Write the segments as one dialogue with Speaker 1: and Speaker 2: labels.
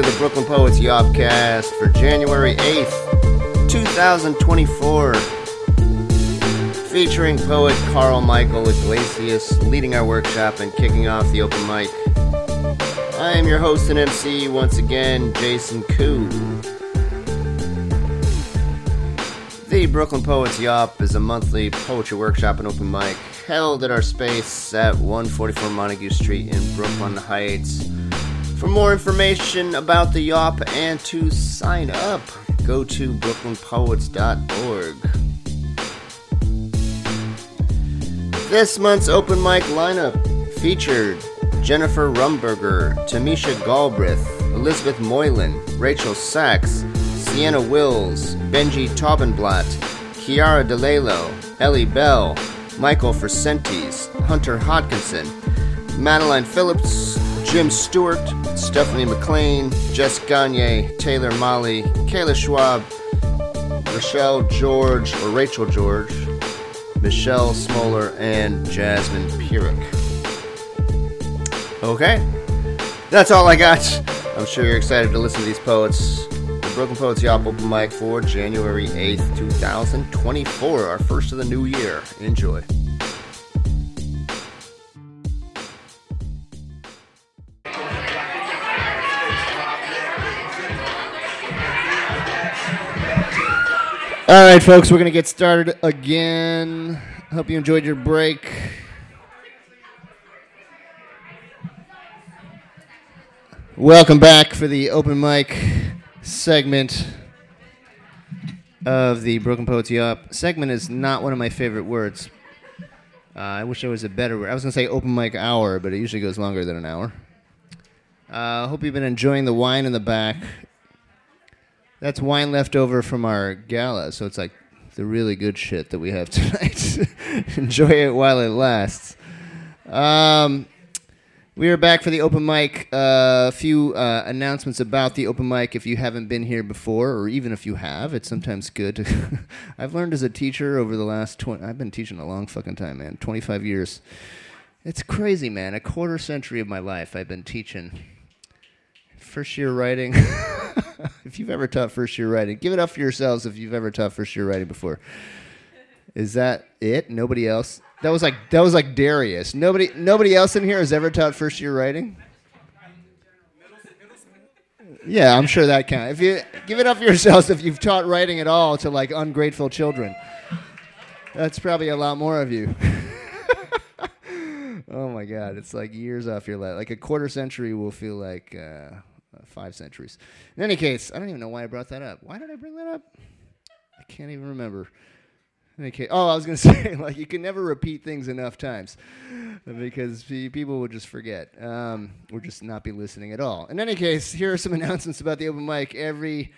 Speaker 1: To the Brooklyn Poets Yawpcast for January 8th, 2024. Featuring poet Karl Michael Iglesias leading our workshop and kicking off the open mic. I am your host and MC once again, Jason Koo. The Brooklyn Poets Yawp is a monthly poetry workshop and open mic held at our space at 144 Montague Street in Brooklyn Heights. For more information about the Yawp and to sign up, go to brooklynpoets.org. This month's open mic lineup featured Jennifer Rumberger, Tamisha Galbraith, Elizabeth Moylan, Rachel Sachs, Sienna Wills, Benji Taubenblatt, Kiara DeLalo, Ellie Bell, Michael Fracentese, Hunter Hodkinson, Madeline Phillips, Jim Stewart, Stephanie McLean, Jess Gagne, Taylor Molly, Kayla Schwab, Rochelle George or Rachel George, Michelle Smoller, and Jasmine Pierick. Okay, that's all I got. I'm sure you're excited to listen to these poets. The Brooklyn Poets Yawp Open Mic for January 8th, 2024, our first of the new year. Enjoy. All right, folks, we're going to get started again. Hope you enjoyed your break. Welcome back for the open mic segment of the Brooklyn Poets Yawp. Segment is not one of my favorite words. Uh, I wish there was a better word. I was going to say open mic hour, but it usually goes longer than an hour. I uh, hope you've been enjoying the wine in the back. That's wine left over from our gala, so it's like the really good shit that we have tonight. Enjoy it while it lasts. Um, we are back for the open mic. A uh, few uh, announcements about the open mic. If you haven't been here before, or even if you have, it's sometimes good. To I've learned as a teacher over the last twenty. I've been teaching a long fucking time, man. Twenty five years. It's crazy, man. A quarter century of my life I've been teaching. First year writing. if you've ever taught first year writing, give it up for yourselves if you've ever taught first year writing before. Is that it? Nobody else? That was like that was like Darius. Nobody nobody else in here has ever taught first year writing? Yeah, I'm sure that counts. If you give it up for yourselves if you've taught writing at all to like ungrateful children. That's probably a lot more of you. oh my god, it's like years off your life. Like a quarter century will feel like uh, five centuries. In any case, I don't even know why I brought that up. Why did I bring that up? I can't even remember. In any case, oh, I was going to say, like, you can never repeat things enough times because people will just forget um, or just not be listening at all. In any case, here are some announcements about the open mic. Every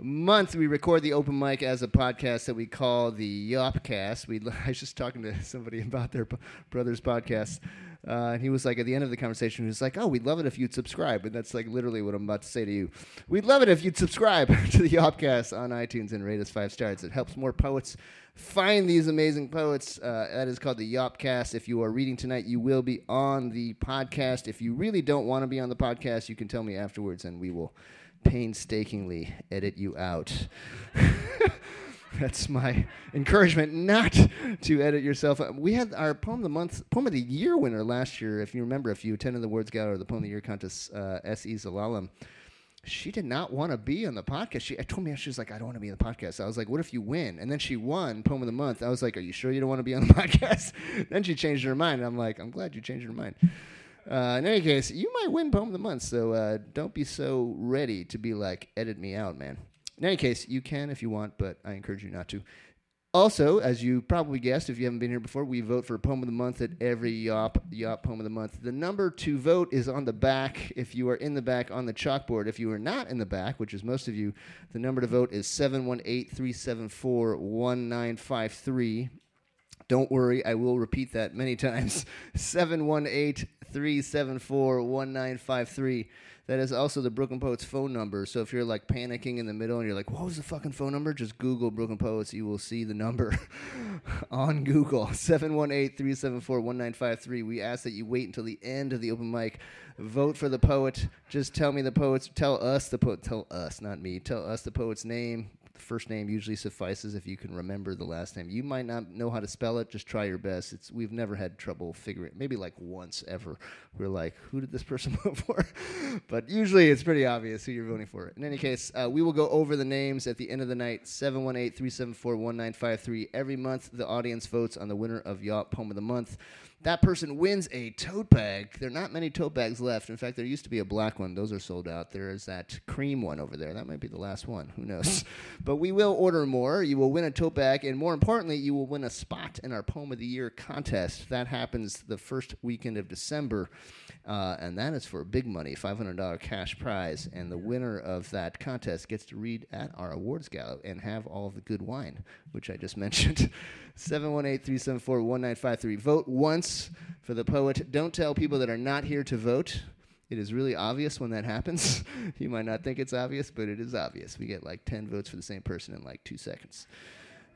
Speaker 1: month we record the open mic as a podcast that we call the Yawpcast. We I was just talking to somebody about their brother's podcast. Uh, and he was like, at the end of the conversation, he was like, "Oh, we'd love it if you'd subscribe." And that's like literally what I'm about to say to you. We'd love it if you'd subscribe to the Yawpcast on iTunes and rate us five stars. It helps more poets find these amazing poets. Uh, that is called the Yawpcast. If you are reading tonight, you will be on the podcast. If you really don't want to be on the podcast, you can tell me afterwards, and we will painstakingly edit you out. That's my encouragement not to edit yourself. We had our poem of the month, poem of the year winner last year. If you remember, if you attended the Words Gala or the poem of the year contest, uh, S.E. Zalalam, she did not want to be on the podcast. She I told me she was like, I don't want to be on the podcast. I was like, what if you win? And then she won poem of the month. I was like, Are you sure you don't want to be on the podcast? then she changed her mind. I'm like, I'm glad you changed your mind. Uh, in any case, you might win poem of the month. So uh, don't be so ready to be like, edit me out, man. In any case, you can if you want, but I encourage you not to. Also, as you probably guessed, if you haven't been here before, we vote for a Poem of the Month at every Yawp, Yawp Poem of the Month. The number to vote is on the back if you are in the back on the chalkboard. If you are not in the back, which is most of you, the number to vote is 718 374 1953. Don't worry, I will repeat that many times. 718 374 1953. That is also the Brooklyn Poets phone number. So if you're like panicking in the middle and you're like, what was the fucking phone number? Just Google Brooklyn Poets. You will see the number on Google 718 374 1953. We ask that you wait until the end of the open mic. Vote for the poet. Just tell me the poet's, tell us the poet, tell us, not me, tell us the poet's name, first name usually suffices if you can remember the last name. You might not know how to spell it. Just try your best. It's we've never had trouble figuring. Maybe like once ever. We're like, who did this person vote for? but usually it's pretty obvious who you're voting for. In any case, uh, we will go over the names at the end of the night. 718-374-1953. Every month, the audience votes on the winner of Yawp Poem of the Month that person wins a tote bag. There are not many tote bags left. In fact, there used to be a black one. Those are sold out. There is that cream one over there. That might be the last one. Who knows? but we will order more. You will win a tote bag, and more importantly, you will win a spot in our Poem of the Year contest. That happens the first weekend of December, uh, and that is for big money, $500 cash prize. And the winner of that contest gets to read at our awards gala and have all the good wine, which I just mentioned. 718 374 1953. Vote once for the poet. Don't tell people that are not here to vote. It is really obvious when that happens. you might not think it's obvious, but it is obvious. We get like 10 votes for the same person in like two seconds.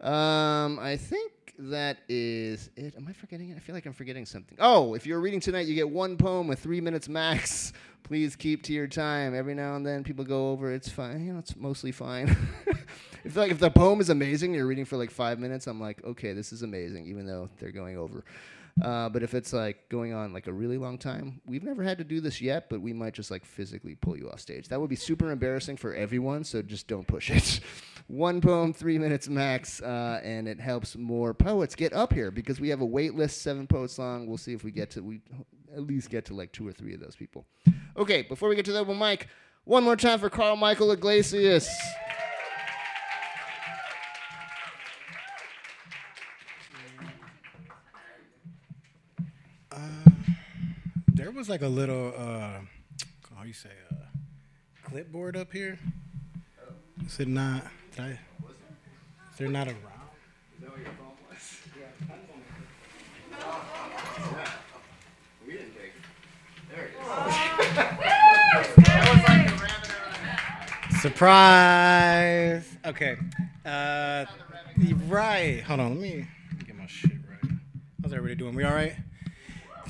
Speaker 1: Um, I think that is it. Am I forgetting it? I feel like I'm forgetting something. Oh, if you're reading tonight, you get one poem with three minutes max. Please keep to your time. Every now and then, people go over. It's fine. You know, it's mostly fine. if like if the poem is amazing, you're reading for like five minutes. I'm like, okay, this is amazing, even though they're going over. Uh, but if it's like going on like a really long time, we've never had to do this yet, but we might just like physically pull you off stage. That would be super embarrassing for everyone, so just don't push it. One poem, three minutes max, uh, and it helps more poets get up here because we have a wait list, seven poets long. We'll see if we get to we at least get to like two or three of those people. Okay, before we get to the open mic, one more time for Karl Michael Iglesias.
Speaker 2: There was like a little, uh, how you say, uh, clipboard up here. Is it not? Did I, is there not a round? Is that what your phone was?
Speaker 1: Yeah. We didn't take. There it is.
Speaker 2: Surprise. Okay. Uh, the right. Hold on. Let me get my shit right. How's everybody doing? We all right?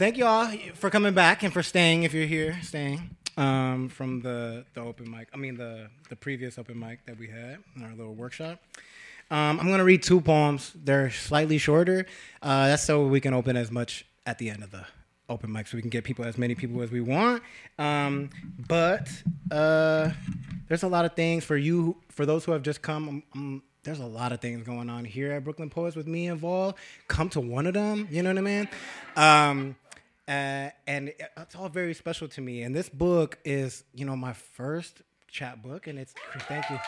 Speaker 2: Thank you all for coming back and for staying if you're here, staying um, from the, the open mic. I mean, the, the previous open mic that we had in our little workshop. Um, I'm going to read two poems. They're slightly shorter. Uh, that's so we can open as much at the end of the open mic so we can get people as many people as we want. Um, but uh, there's a lot of things for you, for those who have just come. Um, um, there's a lot of things going on here at Brooklyn Poets with me involved. Come to one of them, you know what I mean? Um, uh, and it's all very special to me. And this book is, you know, my first chat book, and it's thank you.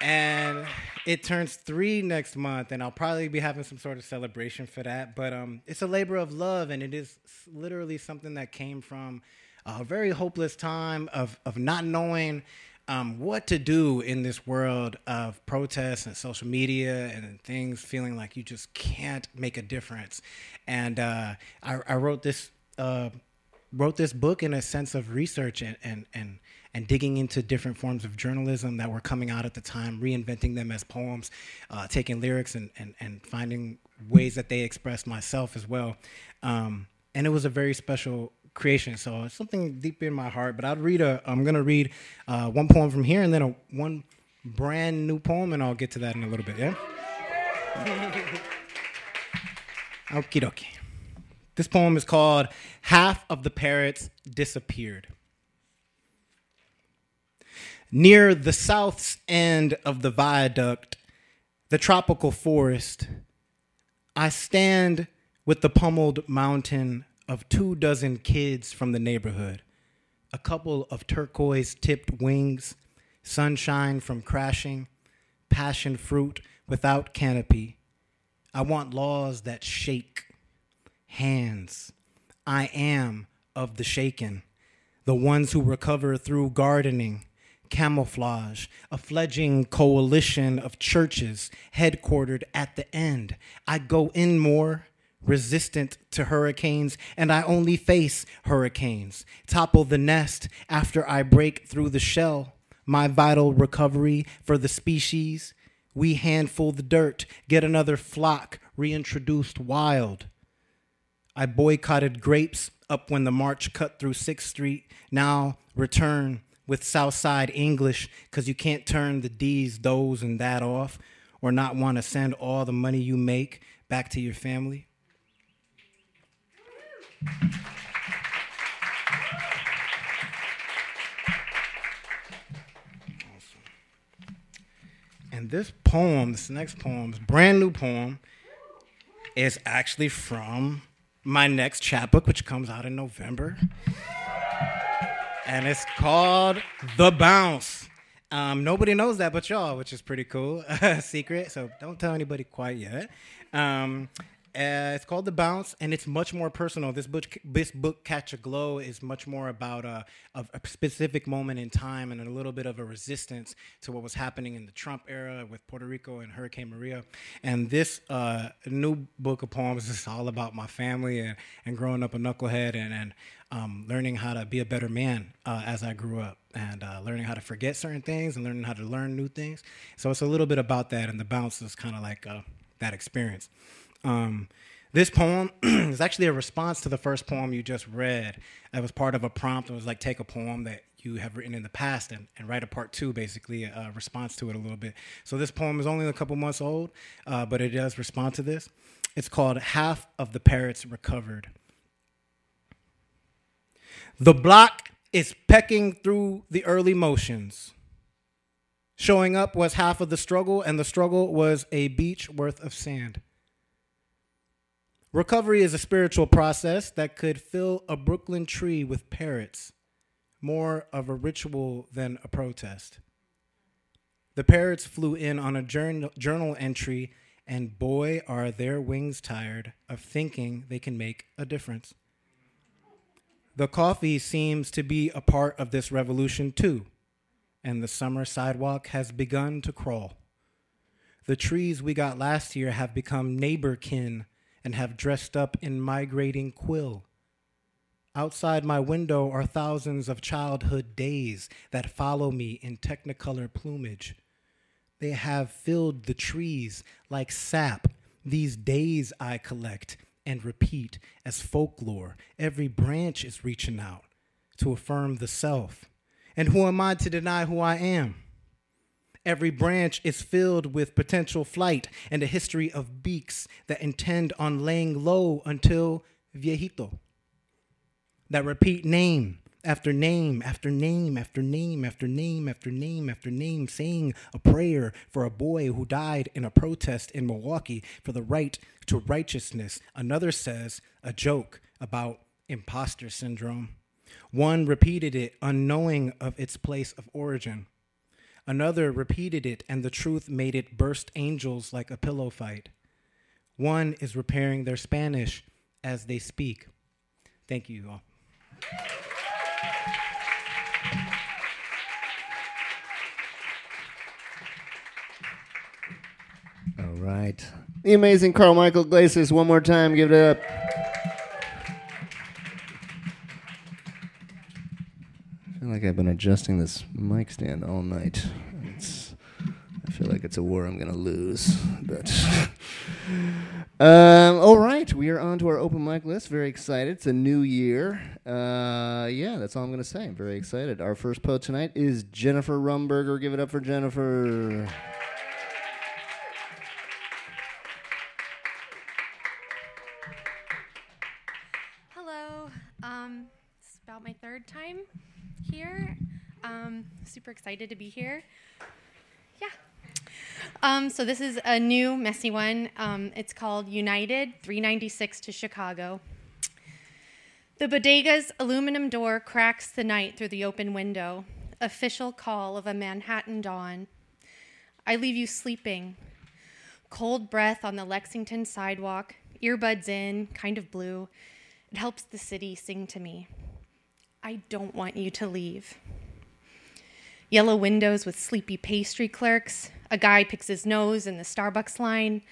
Speaker 2: And it turns three next month, and I'll probably be having some sort of celebration for that. But um, it's a labor of love, and it is literally something that came from a very hopeless time of of not knowing um, what to do in this world of protests and social media and things feeling like you just can't make a difference. And uh, I, I, wrote this uh, wrote this book in a sense of research and, and, and, and digging into different forms of journalism that were coming out at the time, reinventing them as poems, uh, taking lyrics and, and, and finding ways that they expressed myself as well. Um, and it was a very special creation. So it's something deep in my heart. But I'll read a. I'm gonna read uh, one poem from here, and then a one brand new poem, and I'll get to that in a little bit. Yeah. Okie dokie. This poem is called Half of the Parrots Disappeared. Near the south's end of the viaduct, the tropical forest, I stand with the pummeled mountain of two dozen kids from the neighborhood, a couple of turquoise tipped wings, sunshine from crashing, passion fruit without canopy. I want laws that shake. Hands. I am of the shaken, the ones who recover through gardening, camouflage, a fledgling coalition of churches headquartered at the end. I go in more resistant to hurricanes, and I only face hurricanes. Topple the nest after I break through the shell. My vital recovery for the species. We handful the dirt, get another flock reintroduced wild. I boycotted grapes up when the march cut through 6th Street. Now return with Southside English because you can't turn the D's, those, and that off or not want to send all the money you make back to your family. And this poem, this next poem, this brand new poem, is actually from my next chapbook, which comes out in November. And it's called The Bounce. Um, nobody knows that but y'all, which is pretty cool. Secret, so don't tell anybody quite yet. Um, uh, it's called The Bounce, and it's much more personal. This book, this book, Catch a Glow, is much more about a, a, a, specific moment in time and a little bit of a resistance to what was happening in the Trump era with Puerto Rico and Hurricane Maria. And this uh, new book of poems is all about my family and, and growing up a knucklehead and, and um, learning how to be a better man uh, as I grew up and uh, learning how to forget certain things and learning how to learn new things. So it's a little bit about that, and The Bounce is kind of like uh, that experience. Um, this poem is actually a response to the first poem you just read. It was part of a prompt. It was like take a poem that you have written in the past and, and write a part two, basically, a, a response to it a little bit. So this poem is only a couple months old, uh, but it does respond to this. It's called Half of the Parrots Recovered. The block is pecking through the early motions. Showing up was half of the struggle, and the struggle was a beach worth of sand. Recovery is a spiritual process that could fill a Brooklyn tree with parrots, more of a ritual than a protest. The parrots flew in on a journal, entry, and boy, are their wings tired of thinking they can make a difference. The coffee seems to be a part of this revolution too, and the summer sidewalk has begun to crawl. The trees we got last year have become neighbor kin and have dressed up in migrating quill. Outside my window are thousands of childhood days that follow me in technicolor plumage. They have filled the trees like sap. These days I collect and repeat as folklore. Every branch is reaching out to affirm the self. And who am I to deny who I am? Every branch is filled with potential flight and a history of beaks that intend on laying low until viejito. That repeat name after name after name after name after name after name after name, saying a prayer for a boy who died in a protest in Milwaukee for the right to righteousness. Another says a joke about imposter syndrome. One repeated it unknowing of its place of origin. Another repeated it, and the truth made it burst angels like a pillow fight. One is repairing their Spanish as they speak. Thank you all.
Speaker 1: All right. The amazing Karl Michael Iglesias. One more time. Give it up. Feel like I've been adjusting this mic stand all night. It's, I feel like it's a war I'm going to lose. But um, all right, we are on to our open mic list. Very excited. It's a new year. Uh, yeah, that's all I'm going to say. I'm very excited. Our first poet tonight is Jennifer Rumberger. Give it up for Jennifer.
Speaker 3: Hello. Um, it's about my third time here. Um, super excited to be here. Yeah. Um, so this is a new messy one. Um, it's called United 396 to Chicago. The bodega's aluminum door cracks the night through the open window. Official call of a Manhattan dawn. I leave you sleeping. Cold breath on the Lexington sidewalk, earbuds in, kind of blue. It helps the city sing to me. I don't want you to leave. Yellow windows with sleepy pastry clerks. A guy picks his nose in the Starbucks line.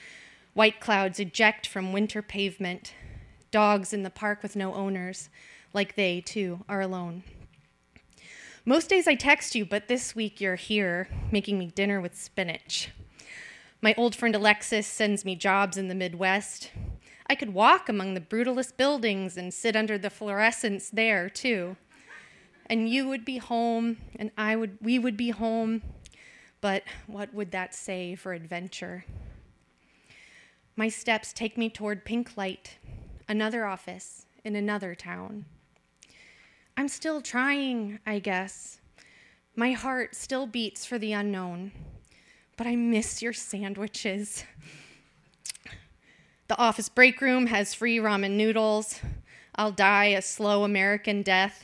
Speaker 3: White clouds eject from winter pavement. Dogs in the park with no owners, like they, too, are alone. Most days I text you, but this week you're here, making me dinner with spinach. My old friend Alexis sends me jobs in the Midwest. I could walk among the brutalist buildings and sit under the fluorescents there, too. And you would be home, and I would, we would be home. But what would that say for adventure? My steps take me toward pink light, another office in another town. I'm still trying, I guess. My heart still beats for the unknown, but I miss your sandwiches. The office break room has free ramen noodles. I'll die a slow American death.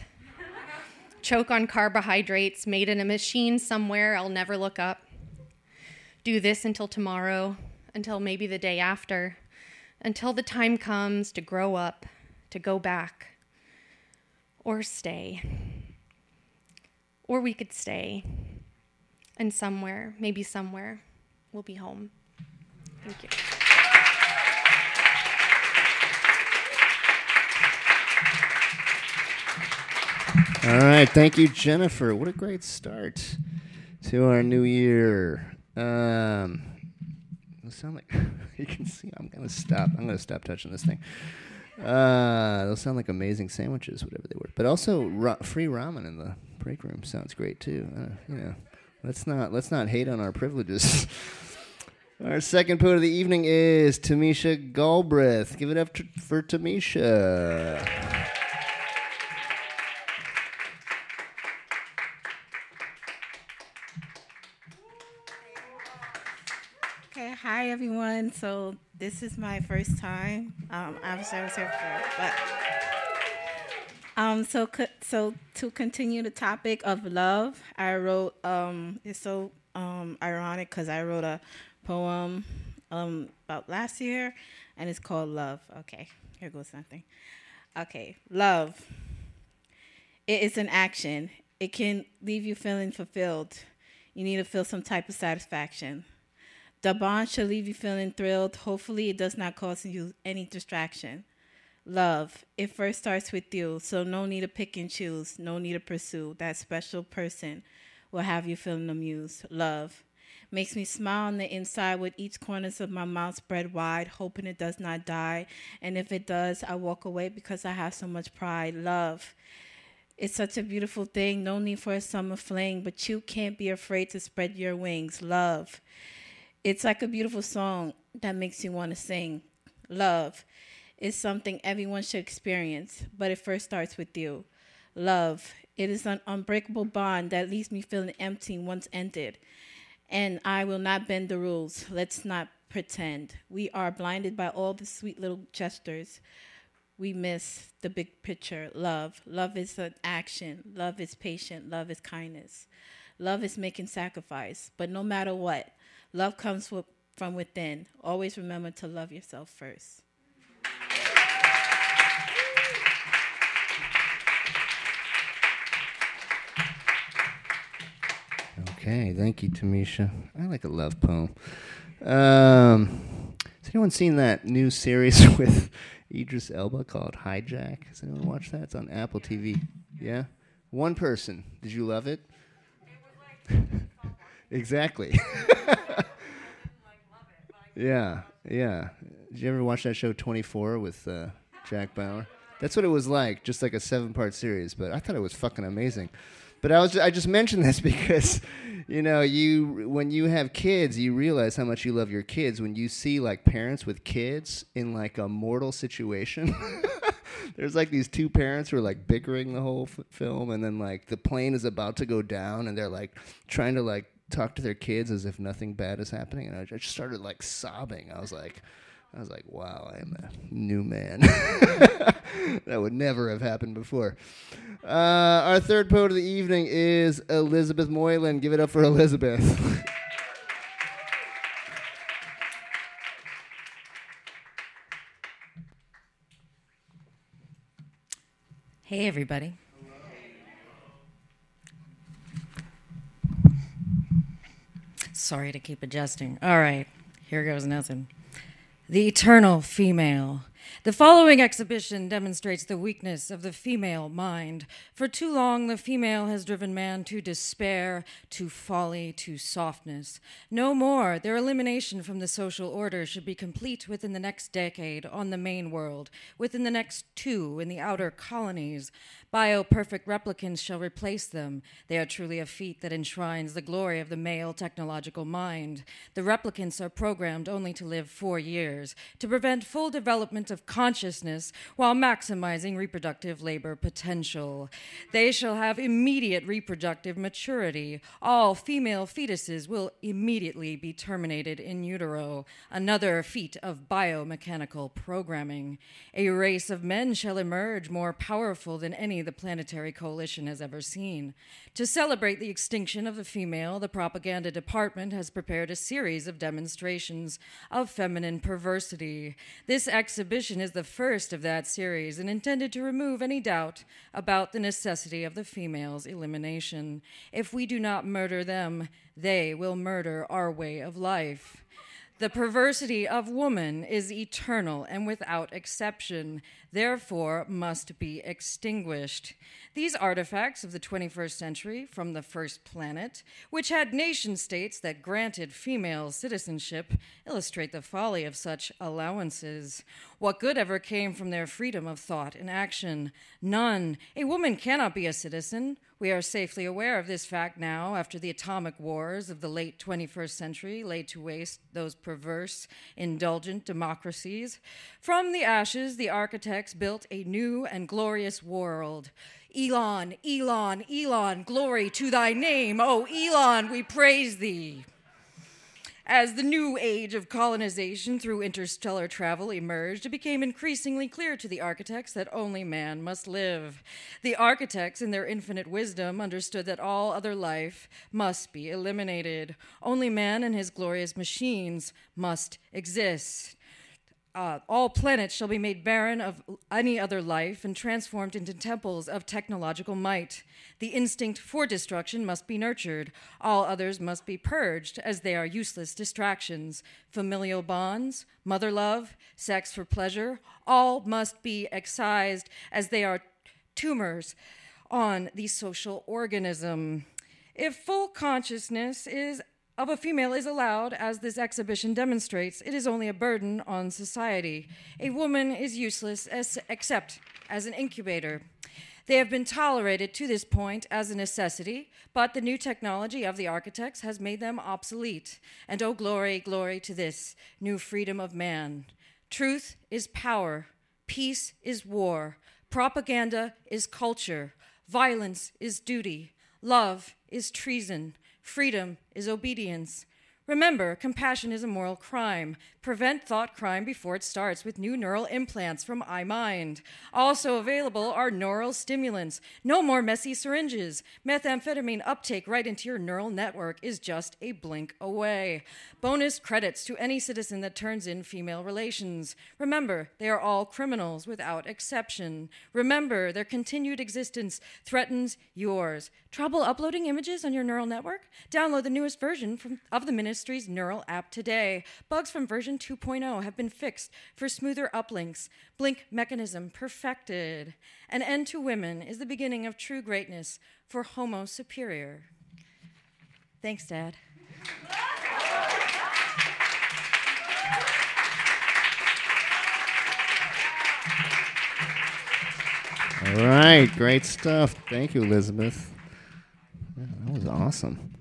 Speaker 3: Choke on carbohydrates made in a machine somewhere I'll never look up. Do this until tomorrow, until maybe the day after, until the time comes to grow up, to go back, or stay. Or we could stay, and somewhere, maybe somewhere, we'll be home. Thank you.
Speaker 1: All right, thank you, Jennifer. What a great start to our new year. Um, sound like you can see. I'm gonna stop. I'm gonna stop touching this thing. Uh, those sound like amazing sandwiches, whatever they were. But also, ra- free ramen in the break room sounds great too. Uh, let's not let's not hate on our privileges. Our second poet of the evening is Tamisha Galbraith. Give it up t- for Tamisha.
Speaker 4: Hi everyone. So this is my first time. Um, obviously, I was here before, but um, so co- so to continue the topic of love, I wrote. Um, it's so um ironic because I wrote a poem um about last year, and it's called Love. Okay, here goes something. Okay, love. It is an action. It can leave you feeling fulfilled. You need to feel some type of satisfaction. The bond should leave you feeling thrilled. Hopefully, it does not cause you any distraction. Love, it first starts with you, so no need to pick and choose, no need to pursue. That special person will have you feeling amused. Love makes me smile on the inside with each corners of my mouth spread wide, hoping it does not die. And if it does, I walk away because I have so much pride. Love. It's such a beautiful thing. No need for a summer fling, but you can't be afraid to spread your wings. Love. It's like a beautiful song that makes you want to sing. Love is something everyone should experience, but it first starts with you. Love, it is an unbreakable bond that leaves me feeling empty once ended. And I will not bend the rules. Let's not pretend. We are blinded by all the sweet little gestures. We miss the big picture. Love. Love is an action. Love is patient. Love is kindness. Love is making sacrifice. But no matter what, Love comes from within. Always remember to love yourself first.
Speaker 1: Okay, thank you, Tamisha. I like a love poem. Um, has anyone seen that new series with Idris Elba called Hijack? Has anyone watched that? It's on Apple TV. Yeah? One person. Did you love it? exactly. yeah, yeah. Did you ever watch that show 24 with uh, Jack Bauer? That's what it was like, just like a seven part series, but I thought it was fucking amazing. But I was I just mentioned this because you know, you when you have kids, you realize how much you love your kids when you see like parents with kids in like a mortal situation. There's like these two parents who are like bickering the whole f- film and then like the plane is about to go down and they're like trying to like talk to their kids as if nothing bad is happening and I just started like sobbing. I was like I was like, wow, I am a new man. that would never have happened before. Uh, our third poet of the evening is Elizabeth Moylan. Give it up for Elizabeth.
Speaker 5: Hey, everybody. Sorry to keep adjusting. All right, here goes nothing. The eternal female. The following exhibition demonstrates the weakness of the female mind. For too long, the female has driven man to despair, to folly, to softness. No more. Their elimination from the social order should be complete within the next decade on the main world, within the next two in the outer colonies. Bioperfect replicants shall replace them. They are truly a feat that enshrines the glory of the male technological mind. The replicants are programmed only to live four years, to prevent full development of consciousness while maximizing reproductive labor potential. They shall have immediate reproductive maturity. All female fetuses will immediately be terminated in utero, another feat of biomechanical programming. A race of men shall emerge more powerful than any the planetary coalition has ever seen. To celebrate the extinction of the female, the propaganda department has prepared a series of demonstrations of feminine perversity. This exhibition is the first of that series and intended to remove any doubt about the necessity of the female's elimination. If we do not murder them, they will murder our way of life. The perversity of woman is eternal and without exception, therefore must be extinguished. These artifacts of the 21st century from the first planet, which had nation states that granted female citizenship, illustrate the folly of such allowances. What good ever came from their freedom of thought and action? None. A woman cannot be a citizen. We are safely aware of this fact now after the atomic wars of the late 21st century laid to waste those perverse, indulgent democracies. From the ashes, the built a new and glorious world. Elon, Elon, Elon, glory to thy name. Oh, Elon, we praise thee. As the new age of colonization through interstellar travel emerged, it became increasingly clear to the architects that only man must live. The architects, in their infinite wisdom, understood that all other life must be eliminated. Only man and his glorious machines must exist uh, all planets shall be made barren of any other life and transformed into temples of technological might. The instinct for destruction must be nurtured. All others must be purged, as they are useless distractions. Familial bonds, mother love, sex for pleasure, all must be excised, as they are tumors on the social organism. If full consciousness is of a female is allowed, as this exhibition demonstrates, it is only a burden on society. A woman is useless as, except as an incubator. They have been tolerated to this point as a necessity, but the new technology of the architects has made them obsolete. And oh, glory, glory to this new freedom of man. Truth is power, peace is war, propaganda is culture, violence is duty, love is treason. Freedom is obedience. Remember, compassion is a moral crime. Prevent thought crime before it starts with new neural implants from iMind. Also available are neural stimulants. No more messy syringes. Methamphetamine uptake right into your neural network is just a blink away. Bonus credits to any citizen that turns in female relations. Remember, they are all criminals without exception. Remember, their continued existence threatens yours. Trouble uploading images on your neural network? Download the newest version from, of the ministry's neural app today. Bugs from version 2.0 have been fixed for smoother uplinks. Blink mechanism perfected. An end to women is the beginning of true greatness for Homo superior. Thanks, Dad.
Speaker 1: All right, great stuff. Thank you, Elizabeth. Yeah, that was awesome.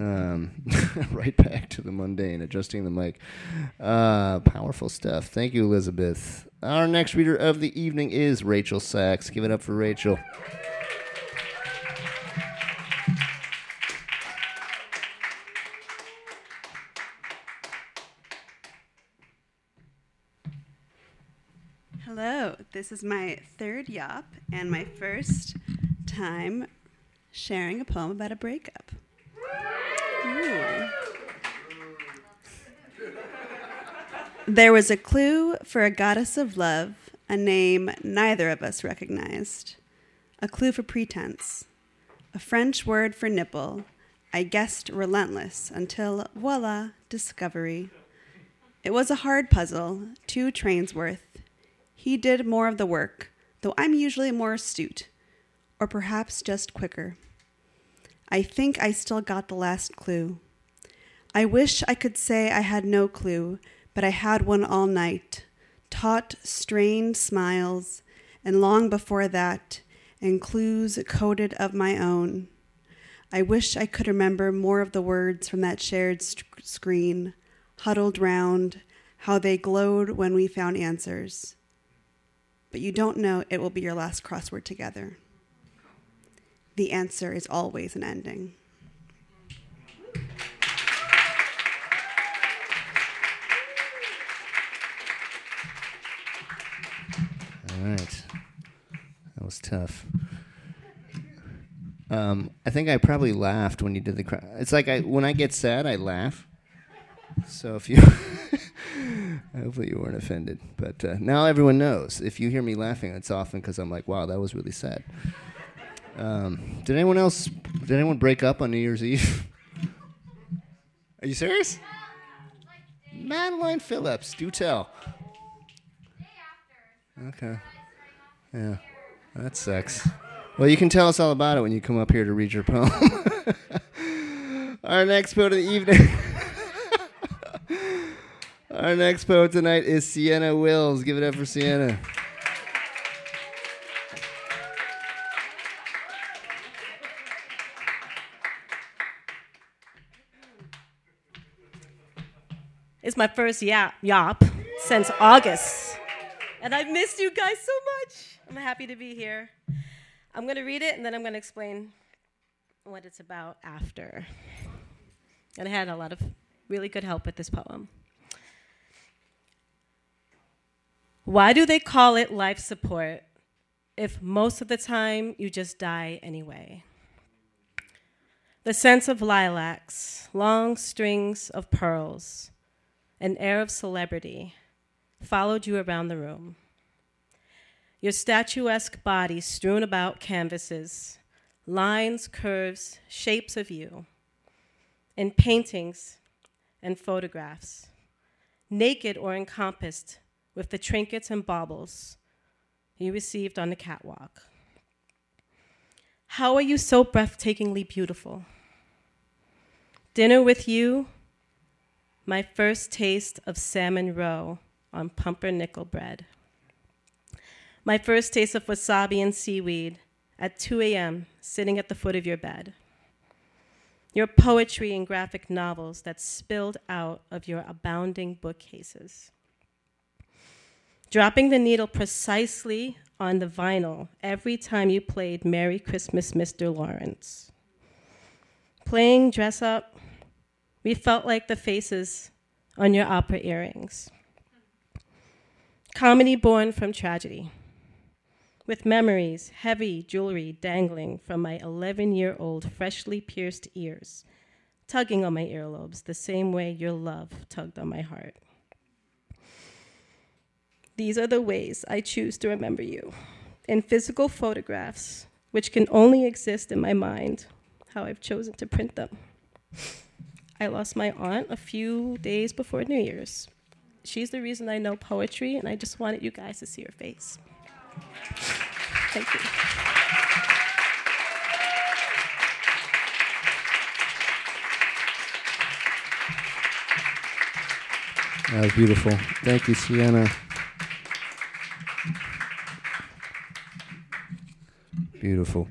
Speaker 1: Um, right back to the mundane, adjusting the mic. Uh, powerful stuff. Thank you, Elizabeth. Our next reader of the evening is Rachel Sachs. Give it up for Rachel.
Speaker 6: Hello, this is my third yawp and my first time sharing a poem about a breakup. There was a clue for a goddess of love, a name neither of us recognized. A clue for pretense, a French word for nipple, I guessed relentless until, voila, discovery. It was a hard puzzle, two trains worth. He did more of the work, though I'm usually more astute, or perhaps just quicker. I think I still got the last clue. I wish I could say I had no clue, but I had one all night. Taut, strained smiles, and long before that, and clues coded of my own. I wish I could remember more of the words from that shared sc- screen, huddled round, how they glowed when we found answers. But you don't know it will be your last crossword together. The answer is always an ending.
Speaker 1: All right. That was tough. Um, I think I probably laughed when you did the. Cry. It's like I when I get sad, I laugh. So if you, hopefully you weren't offended. But uh, now everyone knows. If you hear me laughing, it's often because I'm like, "Wow, that was really sad." Um, did anyone else? Did anyone break up on New Year's Eve? Are you serious? Madeline Phillips, do tell. Okay. Yeah, that sucks. Well, you can tell us all about it when you come up here to read your poem. Our next poet of the evening. Our next poet tonight is Sienna Wills. Give it up for Sienna.
Speaker 7: It's my first yap, yawp since August. And I've missed you guys so much. I'm happy to be here. I'm going to read it and then I'm going to explain what it's about after. And I had a lot of really good help with this poem. Why do they call it life support if most of the time you just die anyway? The scent of lilacs, long strings of pearls, an air of celebrity followed you around the room. Your statuesque body strewn about canvases, lines, curves, shapes of you, in paintings and photographs, naked or encompassed with the trinkets and baubles you received on the catwalk. How are you so breathtakingly beautiful? Dinner with you, my first taste of salmon roe on pumpernickel bread. My first taste of wasabi and seaweed at 2 a.m., sitting at the foot of your bed. Your poetry and graphic novels that spilled out of your abounding bookcases. Dropping the needle precisely on the vinyl every time you played Merry Christmas, Mr. Lawrence. Playing dress up, we felt like the faces on your opera earrings. Comedy born from tragedy, with memories, heavy jewelry dangling from my 11 year old freshly pierced ears, tugging on my earlobes the same way your love tugged on my heart. These are the ways I choose to remember you in physical photographs, which can only exist in my mind, how I've chosen to print them. I lost my aunt a few days before New Year's. She's the reason I know poetry, and I just wanted you guys to see her face. Thank you.
Speaker 1: That was beautiful. Thank you, Sienna. Beautiful.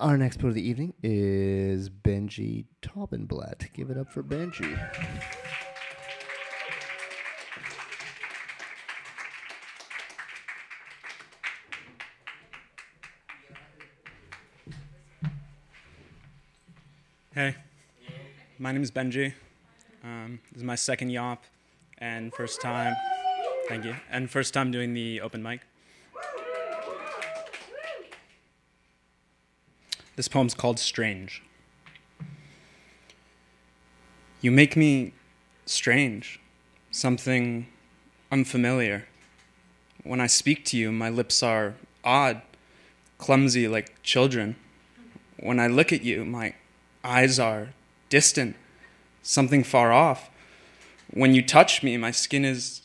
Speaker 1: Our next poet of the evening is Benji Taubenblatt. Give it up for Benji.
Speaker 8: Hey, my name is Benji. Um, this is my second yawp and first time. Thank you. And first time doing the open mic. This poem's called Strange. You make me strange, something unfamiliar. When I speak to you, my lips are odd, clumsy like children. When I look at you, my eyes are distant, something far off. When you touch me, my skin is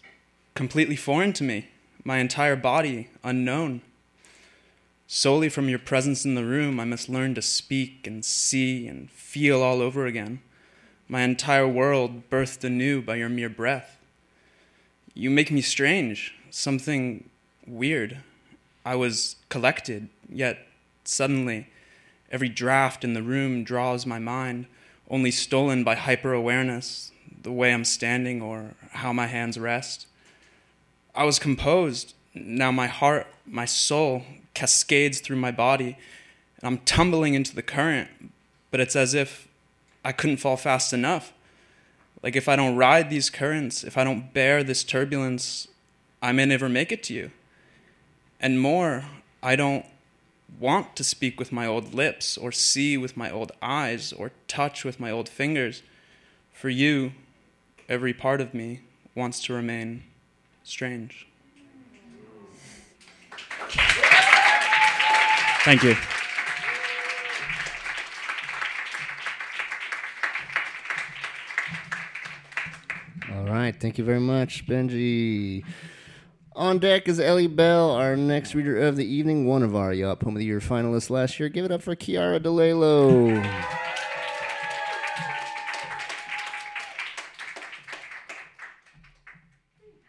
Speaker 8: completely foreign to me, my entire body unknown. Solely from your presence in the room, I must learn to speak and see and feel all over again. My entire world birthed anew by your mere breath. You make me strange, something weird. I was collected, yet suddenly every draft in the room draws my mind, only stolen by hyper awareness, the way I'm standing or how my hands rest. I was composed. Now my heart, my soul cascades through my body, and I'm tumbling into the current, but it's as if I couldn't fall fast enough. Like if I don't ride these currents, if I don't bear this turbulence, I may never make it to you. And more, I don't want to speak with my old lips, or see with my old eyes, or touch with my old fingers. For you, every part of me wants to remain strange. Thank you.
Speaker 1: All right. Thank you very much, Benji. On deck is Ellie Bell, our next reader of the evening, one of our Yawp Poem of the Year finalists last year. Give it up for Kiara DeLelo.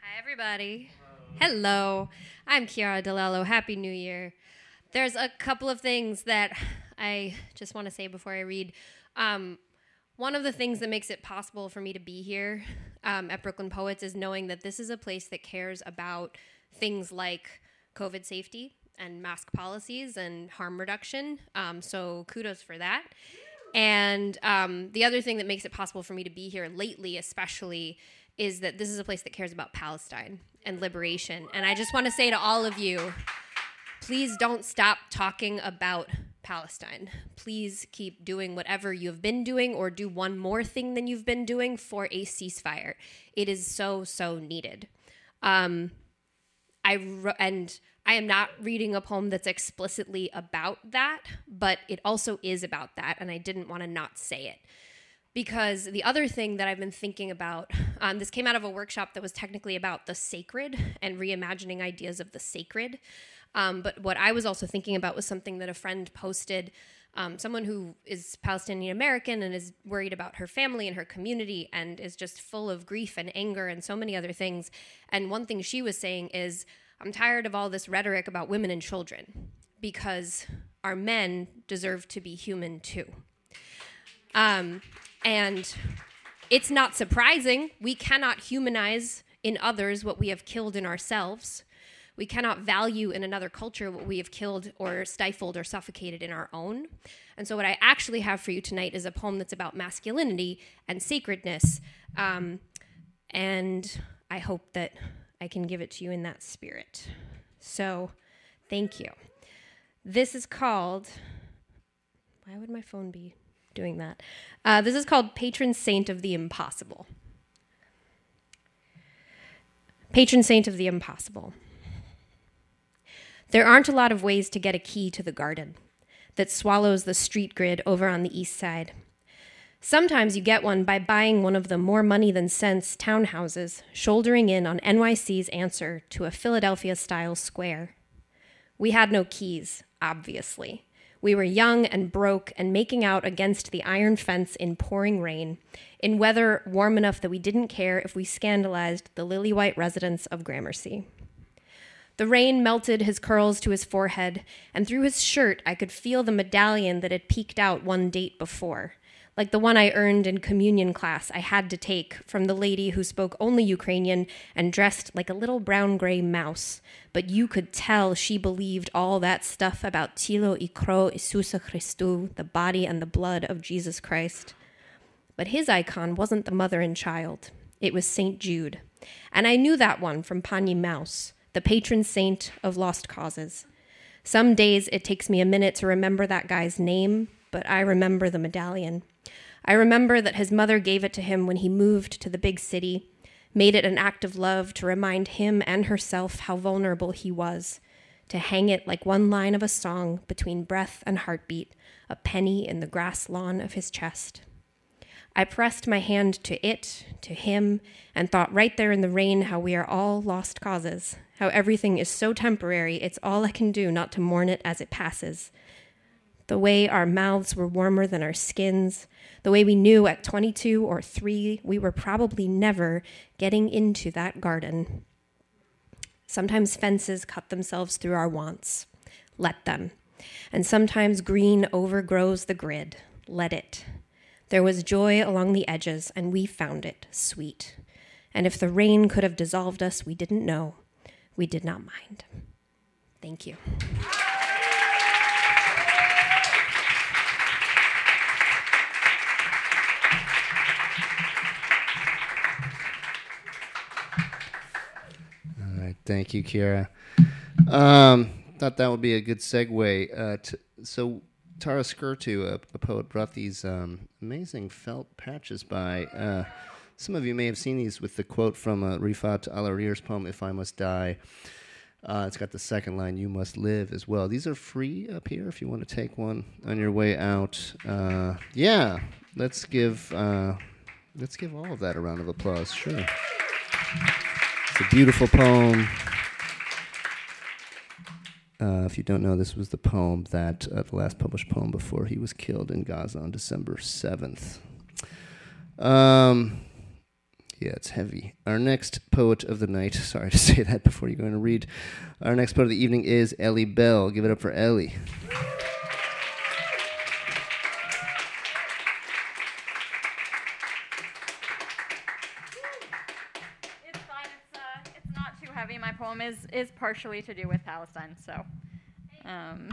Speaker 9: Hi, everybody. Hello. I'm Kiara DeLello. Happy New Year. There's a couple of things that I just want to say before I read. Um, one of the things that makes it possible for me to be here um, at Brooklyn Poets is knowing that this is a place that cares about things like COVID safety and mask policies and harm reduction. Um, so kudos for that. And um, the other thing that makes it possible for me to be here lately, especially, is that this is a place that cares about Palestine and liberation. And I just want to say to all of you please don't stop talking about Palestine. Please keep doing whatever you've been doing or do one more thing than you've been doing for a ceasefire. It is so, so needed. Um, I and I am not reading a poem that's explicitly about that, but it also is about that, and I didn't want to not say it. Because the other thing that I've been thinking about, um, this came out of a workshop that was technically about the sacred and reimagining ideas of the sacred. Um, but what I was also thinking about was something that a friend posted. Um, someone who is Palestinian American and is worried about her family and her community and is just full of grief and anger and so many other things. And one thing she was saying is, I'm tired of all this rhetoric about women and children because our men deserve to be human too. Um, and it's not surprising. We cannot humanize in others what we have killed in ourselves. We cannot value in another culture what we have killed or stifled or suffocated in our own. And so, what I actually have for you tonight is a poem that's about masculinity and sacredness. Um, and I hope that I can give it to you in that spirit. So, thank you. This is called. Why would my phone be doing that? Uh, this is called Patron Saint of the Impossible. Patron Saint of the Impossible. There aren't a lot of ways to get a key to the garden that swallows the street grid over on the east side. Sometimes you get one by buying one of the more money than sense townhouses, shouldering in on NYC's answer to a Philadelphia style square. We had no keys, obviously. We were young and broke and making out against the iron fence in pouring rain, in weather warm enough that we didn't care if we scandalized the lily white residents of Gramercy. The rain melted his curls to his forehead, and through his shirt I could feel the medallion that had peeked out one date before, like the one I earned in communion class I had to take from the lady who spoke only Ukrainian and dressed like a little brown gray mouse. But you could tell she believed all that stuff about Tilo Ikro Isusa Christu, the body and the blood of Jesus Christ. But his icon wasn't the mother and child, it was St. Jude. And I knew that one from Pani Mouse the patron saint of lost causes. Some days it takes me a minute to remember that guy's name, but I remember the medallion. I remember that his mother gave it to him when he moved to the big city, made it an act of love to remind him and herself how vulnerable he was, to hang it like one line of a song between breath and heartbeat, a penny in the grass lawn of his chest. I pressed my hand to it, to him, and thought right there in the rain how we are all lost causes, how everything is so temporary, it's all I can do not to mourn it as it passes. The way our mouths were warmer than our skins, the way we knew at 22 or 3 we were probably never getting into that garden. Sometimes fences cut themselves through our wants. Let them. And sometimes green overgrows the grid. Let it. There was joy along the edges, and we found it sweet. And if the rain could have dissolved us, we didn't know. We did not mind. Thank you.
Speaker 1: Thank you, Kira. Um, thought that would be a good segue. Uh, so, Tara Skirtu, a, a poet, brought these um, amazing felt patches by. Uh, some of you may have seen these with the quote from uh, Refaat Alareer's poem, If I Must Die. Uh, it's got the second line, You Must Live, as well. These are free up here if you want to take one on your way out. Uh, yeah, let's give, uh, let's give all of that a round of applause, sure. It's a beautiful poem. Uh, if you don't know, this was the poem that, uh, the last published poem before he was killed in Gaza on December 7th. Um, yeah, it's heavy. Our next poet of the night, sorry to say that before you go and read. Our next poet of the evening is Ellie Bell. Give it up for Ellie.
Speaker 10: Is is partially to do with Palestine, so. Um,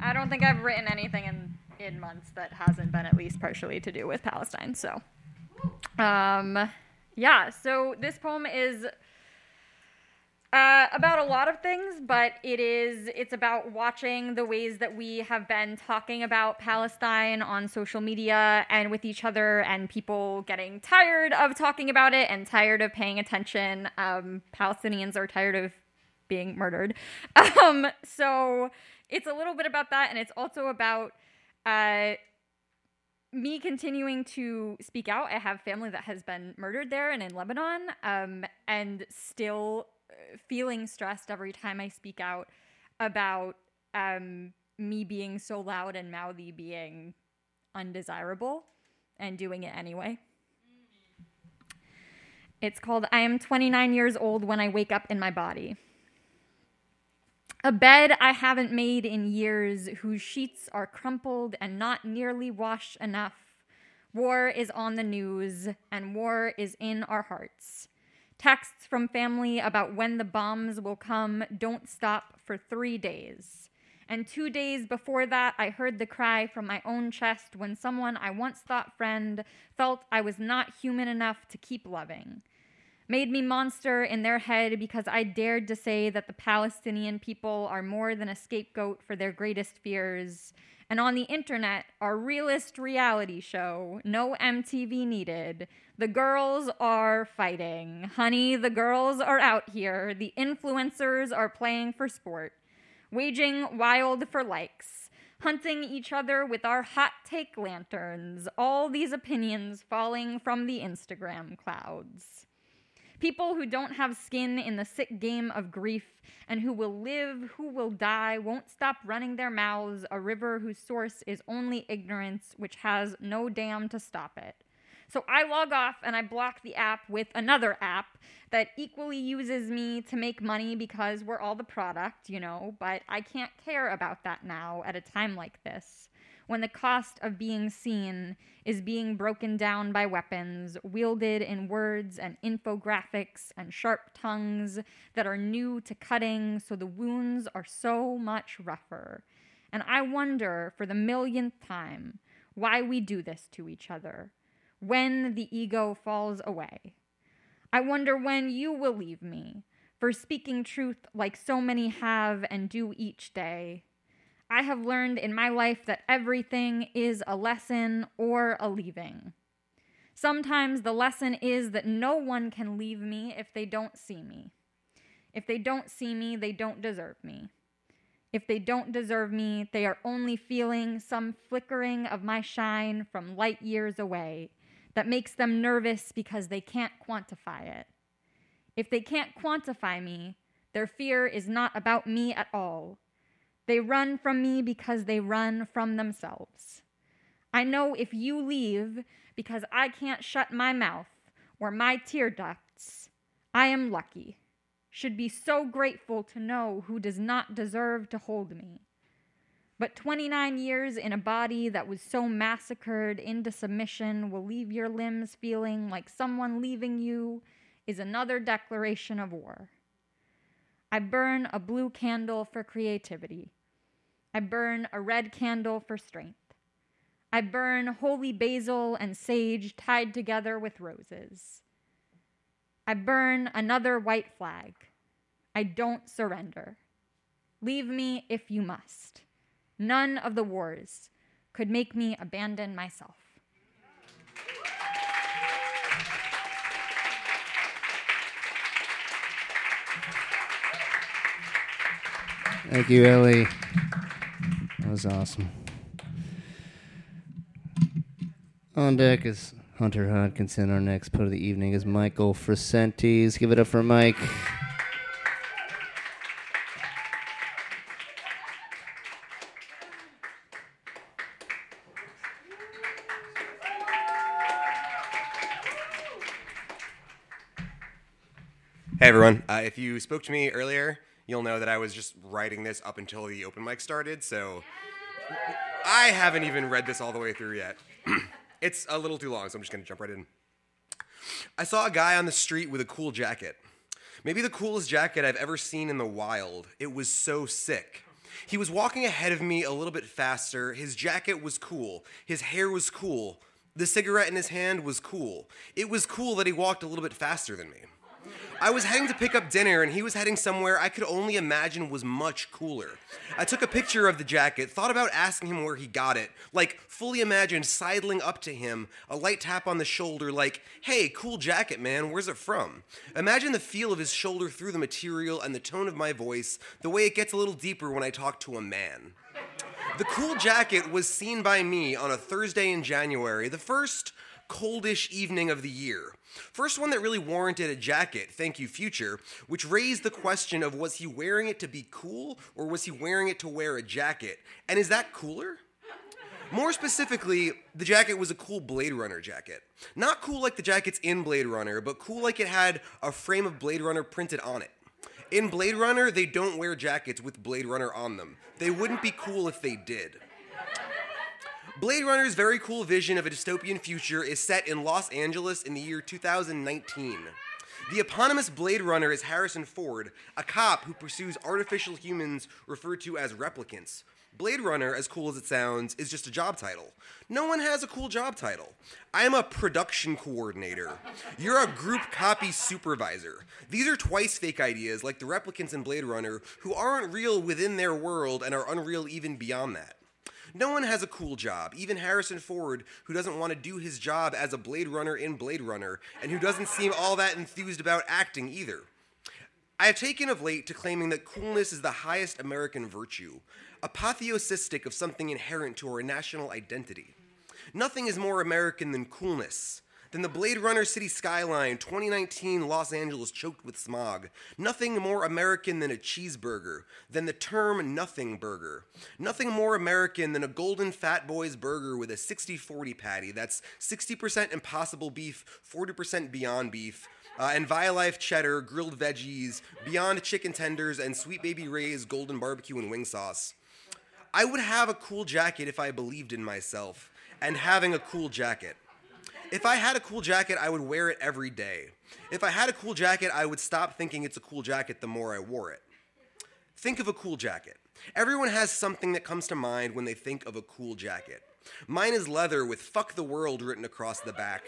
Speaker 10: I don't think I've written anything in in months that hasn't been at least partially to do with Palestine. So, um, yeah. So this poem is uh, about a lot of things, but it is it's about watching the ways that we have been talking about Palestine on social media and with each other, and people getting tired of talking about it and tired of paying attention. Um, Palestinians are tired of being murdered. Um, so it's a little bit about that, and it's also about uh, me continuing to speak out. I have family that has been murdered there and in Lebanon, um, and still feeling stressed every time I speak out about um, me being so loud and mouthy being undesirable and doing it anyway. It's called I Am 29 Years Old When I Wake Up in My Body. A bed I haven't made in years, whose sheets are crumpled and not nearly washed enough. War is on the news, and war is in our hearts. Texts from family about when the bombs will come don't stop for three days. And two days before that, I heard the cry from my own chest when someone I once thought friend felt I was not human enough to keep loving made me monster in their head because I dared to say that the Palestinian people are more than a scapegoat for their greatest fears. And on the internet, our realist reality show, no MTV needed. The girls are fighting. Honey, the girls are out here. The influencers are playing for sport, waging wild for likes, hunting each other with our hot take lanterns. All these opinions falling from the Instagram clouds. People who don't have skin in the sick game of grief and who will live, who will die, won't stop running their mouths, a river whose source is only ignorance, which has no dam to stop it. So I log off and I block the app with another app that equally uses me to make money because we're all the product, you know, but I can't care about that now at a time like this when the cost of being seen is being broken down by weapons wielded in words and infographics and sharp tongues that are new to cutting, so the wounds are so much rougher. And I wonder for the millionth time why we do this to each other, when the ego falls away. I wonder when you will leave me for speaking truth like so many have and do each day I have learned in my life that everything is a lesson or a leaving. Sometimes the lesson is that no one can leave me if they don't see me. If they don't see me, they don't deserve me. If they don't deserve me, they are only feeling some flickering of my shine from light years away that makes them nervous because they can't quantify it. If they can't quantify me, their fear is not about me at all. They run from me because they run from themselves. I know if you leave because I can't shut my mouth or my tear ducts, I am lucky. Should be so grateful to know who does not deserve to hold me. But 29 years in a body that was so massacred into submission will leave your limbs feeling like someone leaving you is another declaration of war. I burn a blue candle for creativity. I burn a red candle for strength. I burn holy basil and sage tied together with roses. I burn another white flag. I don't surrender. Leave me if you must. None of the wars could make me abandon myself.
Speaker 1: Thank you, Ellie. That was awesome. On deck is Hunter Hodkinson. Our next poet of the evening is Michael Fracentese. Give it up for Mike.
Speaker 11: Hey everyone. Uh, if you spoke to me earlier, you'll know that I was just writing this up until the open mic started, so I haven't even read this all the way through yet. it's a little too long, so I'm just gonna jump right in. I saw a guy on the street with a cool jacket. Maybe the coolest jacket I've ever seen in the wild. It was so sick. He was walking ahead of me a little bit faster. His jacket was cool. His hair was cool. The cigarette in his hand was cool. It was cool that he walked a little bit faster than me. I was heading to pick up dinner and he was heading somewhere I could only imagine was much cooler. I took a picture of the jacket, thought about asking him where he got it, like fully imagined sidling up to him, a light tap on the shoulder, like, hey, cool jacket, man, where's it from? Imagine the feel of his shoulder through the material and the tone of my voice, the way it gets a little deeper when I talk to a man. The cool jacket was seen by me on a Thursday in January, the first coldish evening of the year. First one that really warranted a jacket, thank you, future, which raised the question of was he wearing it to be cool or was he wearing it to wear a jacket? And is that cooler? More specifically, the jacket was a cool Blade Runner jacket. Not cool like the jackets in Blade Runner, but cool like it had a frame of Blade Runner printed on it. In Blade Runner, they don't wear jackets with Blade Runner on them. They wouldn't be cool if they did. Blade Runner's very cool vision of a dystopian future is set in Los Angeles in the year 2019. The eponymous Blade Runner is Harrison Ford, a cop who pursues artificial humans referred to as replicants. Blade Runner, as cool as it sounds, is just a job title. No one has a cool job title. I am a production coordinator. You're a group copy supervisor. These are twice fake ideas, like the replicants in Blade Runner, who aren't real within their world and are unreal even beyond that. No one has a cool job, even Harrison Ford, who doesn't want to do his job as a Blade Runner in Blade Runner, and who doesn't seem all that enthused about acting either. I have taken of late to claiming that coolness is the highest American virtue, apotheosistic of something inherent to our national identity. Nothing is more American than coolness, than the Blade Runner city skyline, 2019 Los Angeles choked with smog. Nothing more American than a cheeseburger, than the term nothing burger. Nothing more American than a golden fat boys burger with a 60 40 patty. That's 60% impossible beef, 40% beyond beef. Uh, and Violife cheddar, grilled veggies, Beyond chicken tenders, and Sweet Baby Ray's golden barbecue and wing sauce. I would have a cool jacket if I believed in myself, and having a cool jacket. If I had a cool jacket, I would wear it every day. If I had a cool jacket, I would stop thinking it's a cool jacket the more I wore it. Think of a cool jacket. Everyone has something that comes to mind when they think of a cool jacket. Mine is leather with fuck the world written across the back,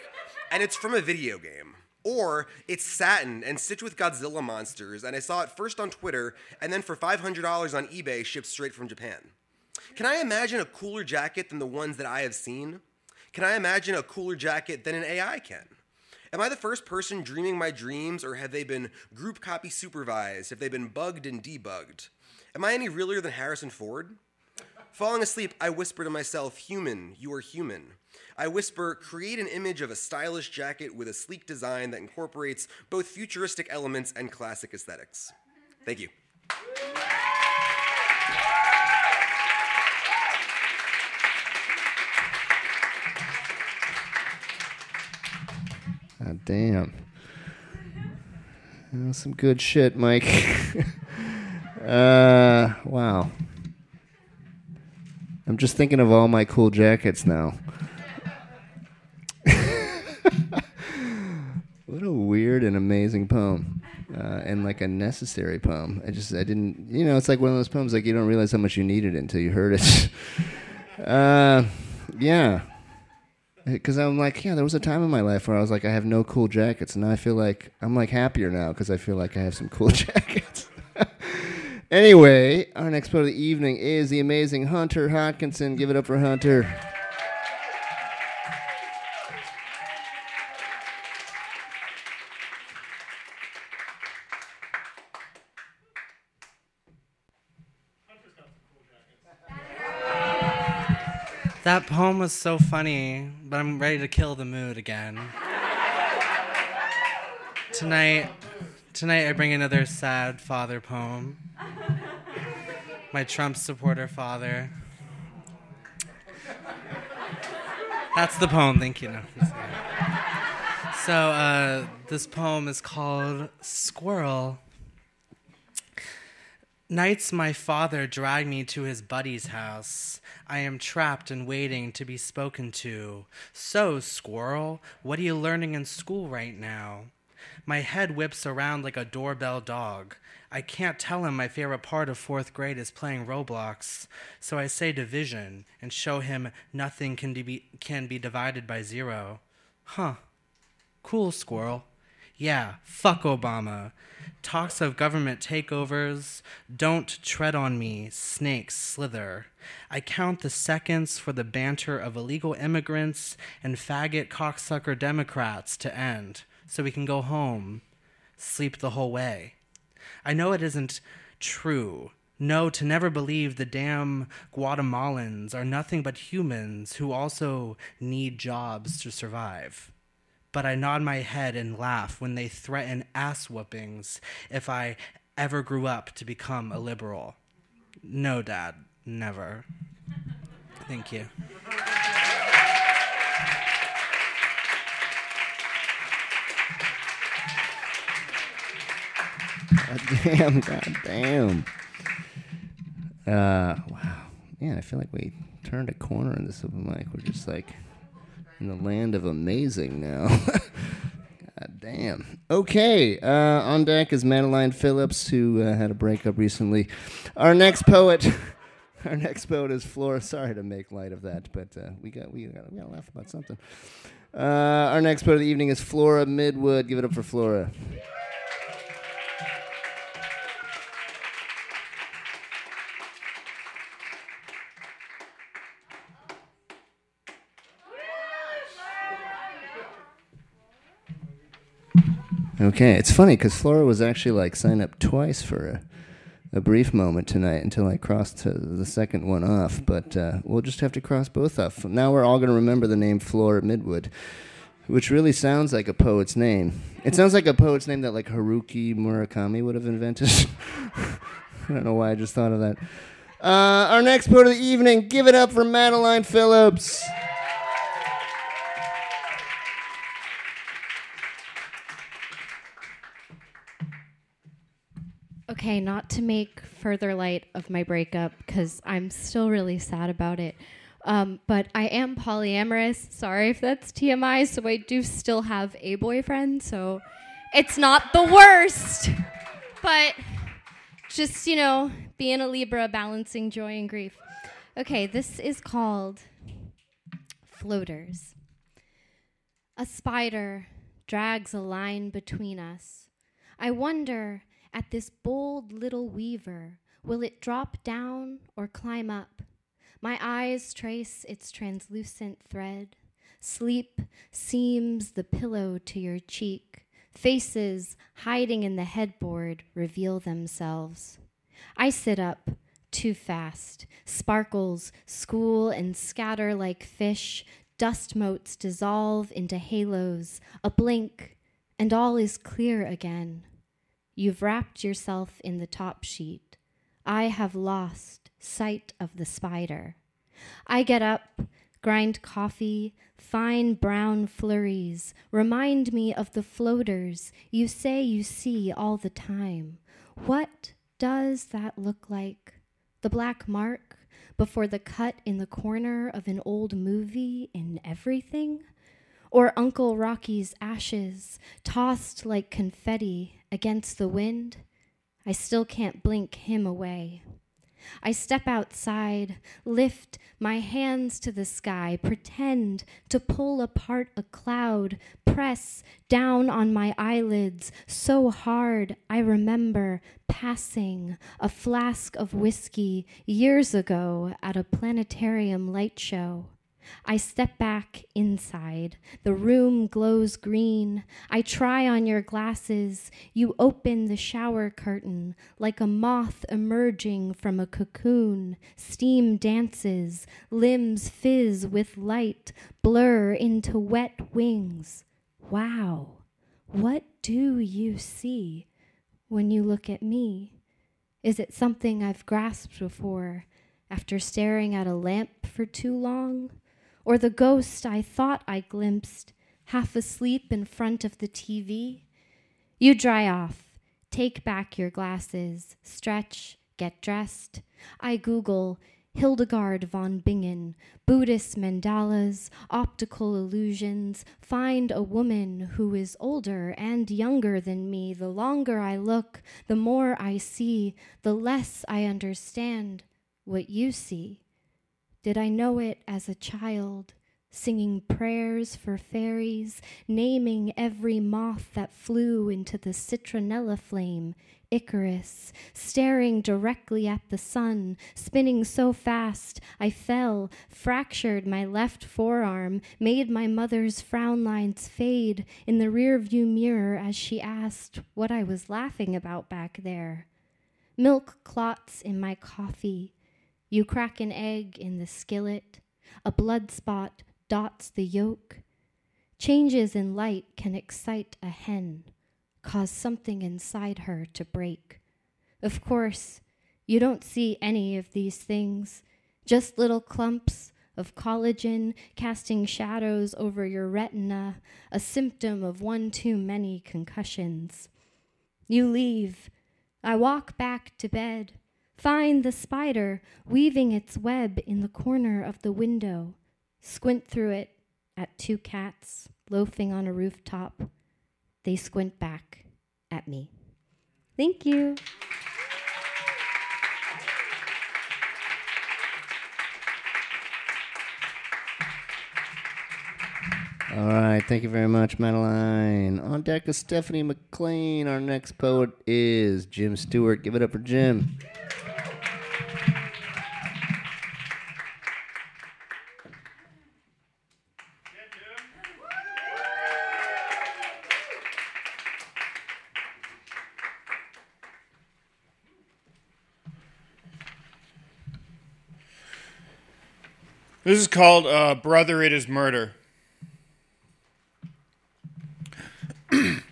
Speaker 11: and it's from a video game. Or it's satin and stitched with Godzilla monsters, and I saw it first on Twitter and then for $500 on eBay shipped straight from Japan. Can I imagine a cooler jacket than the ones that I have seen? Can I imagine a cooler jacket than an AI can? Am I the first person dreaming my dreams, or have they been group copy supervised? Have they been bugged and debugged? Am I any realer than Harrison Ford? Falling asleep, I whisper to myself, Human, you are human. I whisper, create an image of a stylish jacket with a sleek design that incorporates both futuristic elements and classic aesthetics. Thank you.
Speaker 1: God damn. Uh, some good shit, Mike. uh, wow. I'm just thinking of all my cool jackets now. what a weird and amazing poem. Uh, and like a necessary poem. I just, I didn't, you know, it's like one of those poems like you don't realize how much you need it until you heard it. uh, yeah because I'm like, yeah, there was a time in my life where I was like, I have no cool jackets, and I feel like I'm like happier now because I feel like I have some cool jackets. anyway, our next part of the evening is the amazing Hunter Hodkinson. Give it up for Hunter.
Speaker 12: That poem was so funny, but I'm ready to kill the mood again. tonight, tonight I bring another sad father poem. My Trump supporter father. That's the poem. Thank you. No. So uh, this poem is called Squirrel. Nights my father dragged me to his buddy's house. I am trapped and waiting to be spoken to. So, squirrel, what are you learning in school right now? My head whips around like a doorbell dog. I can't tell him my favorite part of fourth grade is playing Roblox, so I say division and show him nothing can be, can be divided by zero. Huh. Cool, squirrel. Yeah, fuck Obama. Talks of government takeovers. Don't tread on me, snakes slither. I count the seconds for the banter of illegal immigrants and faggot cocksucker Democrats to end so we can go home, sleep the whole way. I know it isn't true. No, to never believe the damn Guatemalans are nothing but humans who also need jobs to survive but I nod my head and laugh when they threaten ass whoopings if I ever grew up to become a liberal. No, Dad, never. Thank you.
Speaker 1: God damn, god damn. Uh, wow. Man, I feel like we turned a corner in this open mic. We're just like in the land of amazing now. God damn. Okay, uh, on deck is Madeline Phillips, who uh, had a breakup recently. Our next poet, our next poet is Flora. Sorry to make light of that, but uh, we got we got we got to laugh about something. Uh, our next poet of the evening is Flora Midwood. Give it up for Flora. Okay, it's funny because Flora was actually like signed up twice for a, a brief moment tonight until I crossed the second one off. But uh, we'll just have to cross both off. Now we're all going to remember the name Flora Midwood, which really sounds like a poet's name. It sounds like a poet's name that like Haruki Murakami would have invented. I don't know why I just thought of that. Uh, our next poet of the evening, give it up for Madeline Phillips.
Speaker 13: Okay, not to make further light of my breakup because I'm still really sad about it. Um, but I am polyamorous. Sorry if that's TMI. So I do still have a boyfriend. So it's not the worst. But just, you know, being a Libra, balancing joy and grief. Okay, this is called Floaters. A spider drags a line between us. I wonder at this bold little weaver. Will it drop down or climb up? My eyes trace its translucent thread. Sleep seems the pillow to your cheek. Faces hiding in the headboard reveal themselves. I sit up too fast. Sparkles school and scatter like fish. Dust motes dissolve into halos. A blink, and all is clear again. You've wrapped yourself in the top sheet. I have lost sight of the spider. I get up, grind coffee, fine brown flurries, remind me of the floaters you say you see all the time. What does that look like? The black mark before the cut in the corner of an old movie in everything? Or Uncle Rocky's ashes tossed like confetti against the wind? I still can't blink him away. I step outside, lift my hands to the sky, pretend to pull apart a cloud, press down on my eyelids so hard I remember passing a flask of whiskey years ago at a planetarium light show. I step back inside. The room glows green. I try on your glasses. You open the shower curtain like a moth emerging from a cocoon. Steam dances. Limbs fizz with light, blur into wet wings. Wow. What do you see when you look at me? Is it something I've grasped before after staring at a lamp for too long? Or the ghost I thought I glimpsed, half asleep in front of the TV. You dry off, take back your glasses, stretch, get dressed. I Google Hildegard von Bingen, Buddhist mandalas, optical illusions, find a woman who is older and younger than me. The longer I look, the more I see, the less I understand what you see. Did I know it as a child, singing prayers for fairies, naming every moth that flew into the citronella flame, Icarus, staring directly at the sun, spinning so fast I fell, fractured my left forearm, made my mother's frown lines fade in the rearview mirror as she asked what I was laughing about back there. Milk clots in my coffee, you crack an egg in the skillet, a blood spot dots the yolk. Changes in light can excite a hen, cause something inside her to break. Of course, you don't see any of these things, just little clumps of collagen casting shadows over your retina, a symptom of one too many concussions. You leave. I walk back to bed. Find the spider weaving its web in the corner of the window. Squint through it at two cats loafing on a rooftop. They squint back at me. Thank you.
Speaker 1: All right, thank you very much, Madeline. On deck is Stephanie McLean. Our next poet is Jim Stewart. Give it up for Jim.
Speaker 14: This is called uh, Brother, It Is Murder.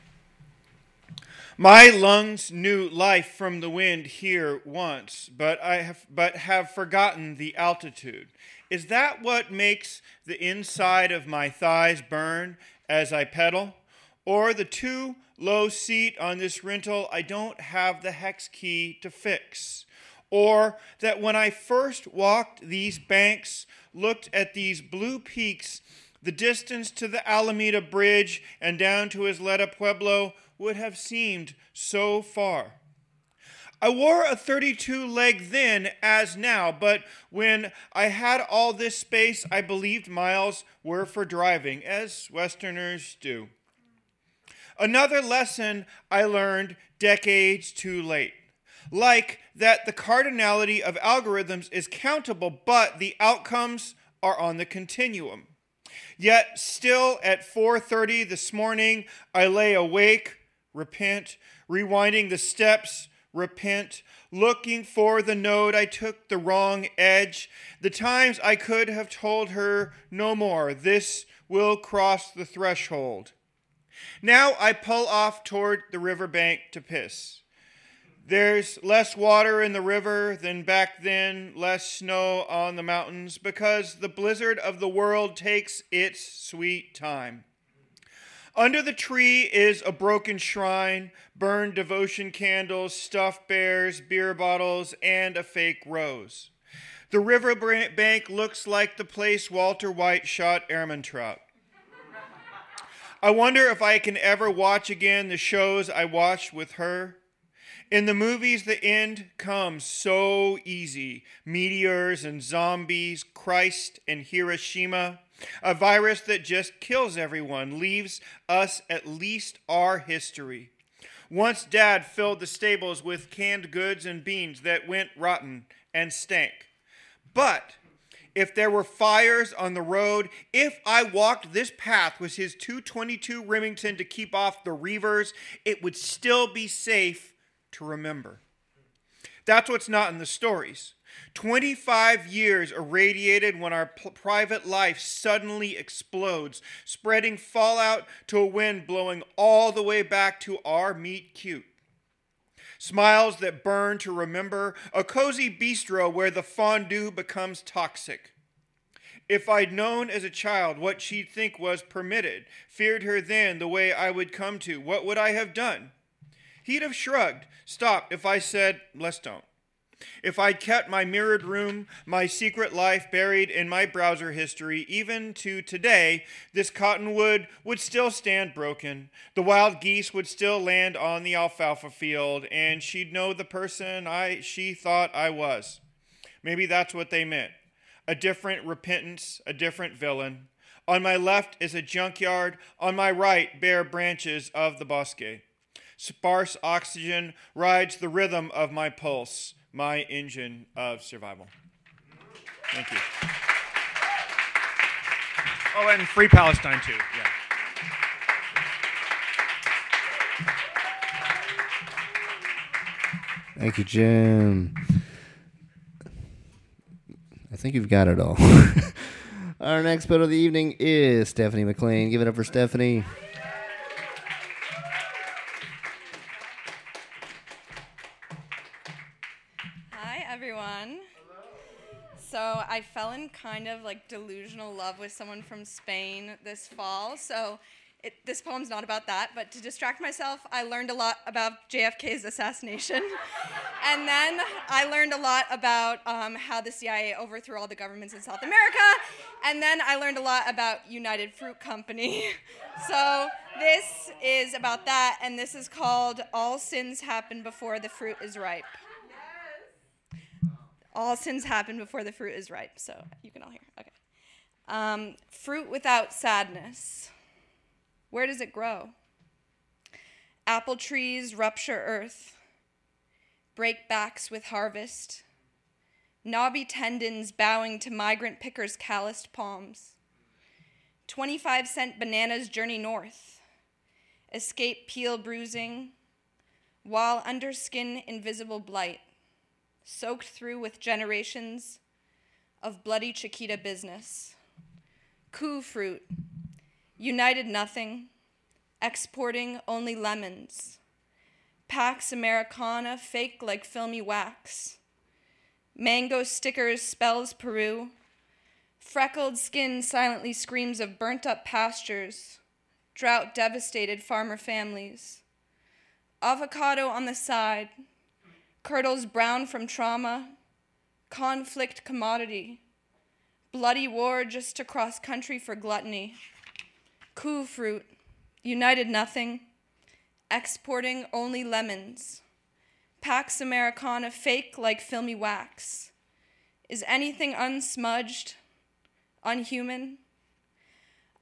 Speaker 14: My lungs knew life from the wind here once, but I have but have forgotten the altitude. Is that what makes the inside of my thighs burn as I pedal? Or the too low seat on this rental I don't have the hex key to fix? Or that when I first walked these banks, looked at these blue peaks, the distance to the Alameda Bridge and down to Isleta Pueblo would have seemed so far. I wore a 32 leg then as now, but when I had all this space, I believed miles were for driving, as Westerners do. Another lesson I learned decades too late. Like that the cardinality of algorithms is countable, but the outcomes are on the continuum. Yet still at 4:30 this morning I lay awake, repent, rewinding the steps, repent, looking for the node I took the wrong edge. The times I could have told her no more, this will cross the threshold. Now I pull off toward the riverbank to piss. There's less water in the river than back then, less snow on the mountains, because the blizzard of the world takes its sweet time. Under the tree is a broken shrine, burned devotion candles, stuffed bears, beer bottles, and a fake rose. The river bank looks like the place Walter White shot Ehrmantraut. I wonder if I can ever watch again the shows I watched with her. In the movies, the end comes so easy meteors and zombies, Christ and Hiroshima. A virus that just kills everyone, leaves us at least our history. Once dad filled the stables with canned goods and beans that went rotten and stank. But if there were fires on the road, if I walked this path with his 222 Remington to keep off the reavers, it would still be safe to remember. That's what's not in the stories. 25 years irradiated when our p- private life suddenly explodes, spreading fallout to a wind blowing all the way back to our meet cute. Smiles that burn to remember, a cozy bistro where the fondue becomes toxic. If I'd known as a child what she'd think was permitted, feared her then the way I would come to, what would I have done? He'd have shrugged, stopped if I said, let's don't. If I'd kept my mirrored room, my secret life buried in my browser history, even to today, this cottonwood would still stand broken. The wild geese would still land on the alfalfa field, and she'd know the person I she thought I was. Maybe that's what they meant. A different repentance, a different villain. On my left is a junkyard, on my right, bare branches of the bosque. Sparse oxygen rides the rhythm of my pulse, my engine of survival. Thank you.
Speaker 15: Oh, and free Palestine too. Yeah.
Speaker 1: Thank you, Jim. I think you've got it all. Our next poet of the evening is Stephanie McLean. Give it up for Stephanie.
Speaker 16: Hi, everyone. So I fell in kind of like delusional love with someone from Spain this fall. So it, this poem's not about that, but to distract myself, I learned a lot about JFK's assassination. and then I learned a lot about um, how the CIA overthrew all the governments in South America. And then I learned a lot about United Fruit Company. so this is about that, and this is called All Sins Happen Before the Fruit is Ripe. All sins happen before the fruit is ripe. So you can all hear. Okay. Um, fruit without sadness. Where does it grow? Apple trees rupture earth, break backs with harvest, knobby tendons bowing to migrant pickers' calloused palms. 25 cent bananas journey north, escape peel bruising, while under skin invisible blight, soaked through with generations of bloody Chiquita business. Coup fruit, United Nothing, exporting only lemons. Pax Americana, fake like filmy wax. Mango stickers spells Peru. Freckled skin silently screams of burnt up pastures, drought devastated farmer families. Avocado on the side, curdles brown from trauma, conflict commodity, bloody war just across country for gluttony coup fruit, united nothing, exporting only lemons, Pax Americana fake like filmy wax. Is anything unsmudged, unhuman?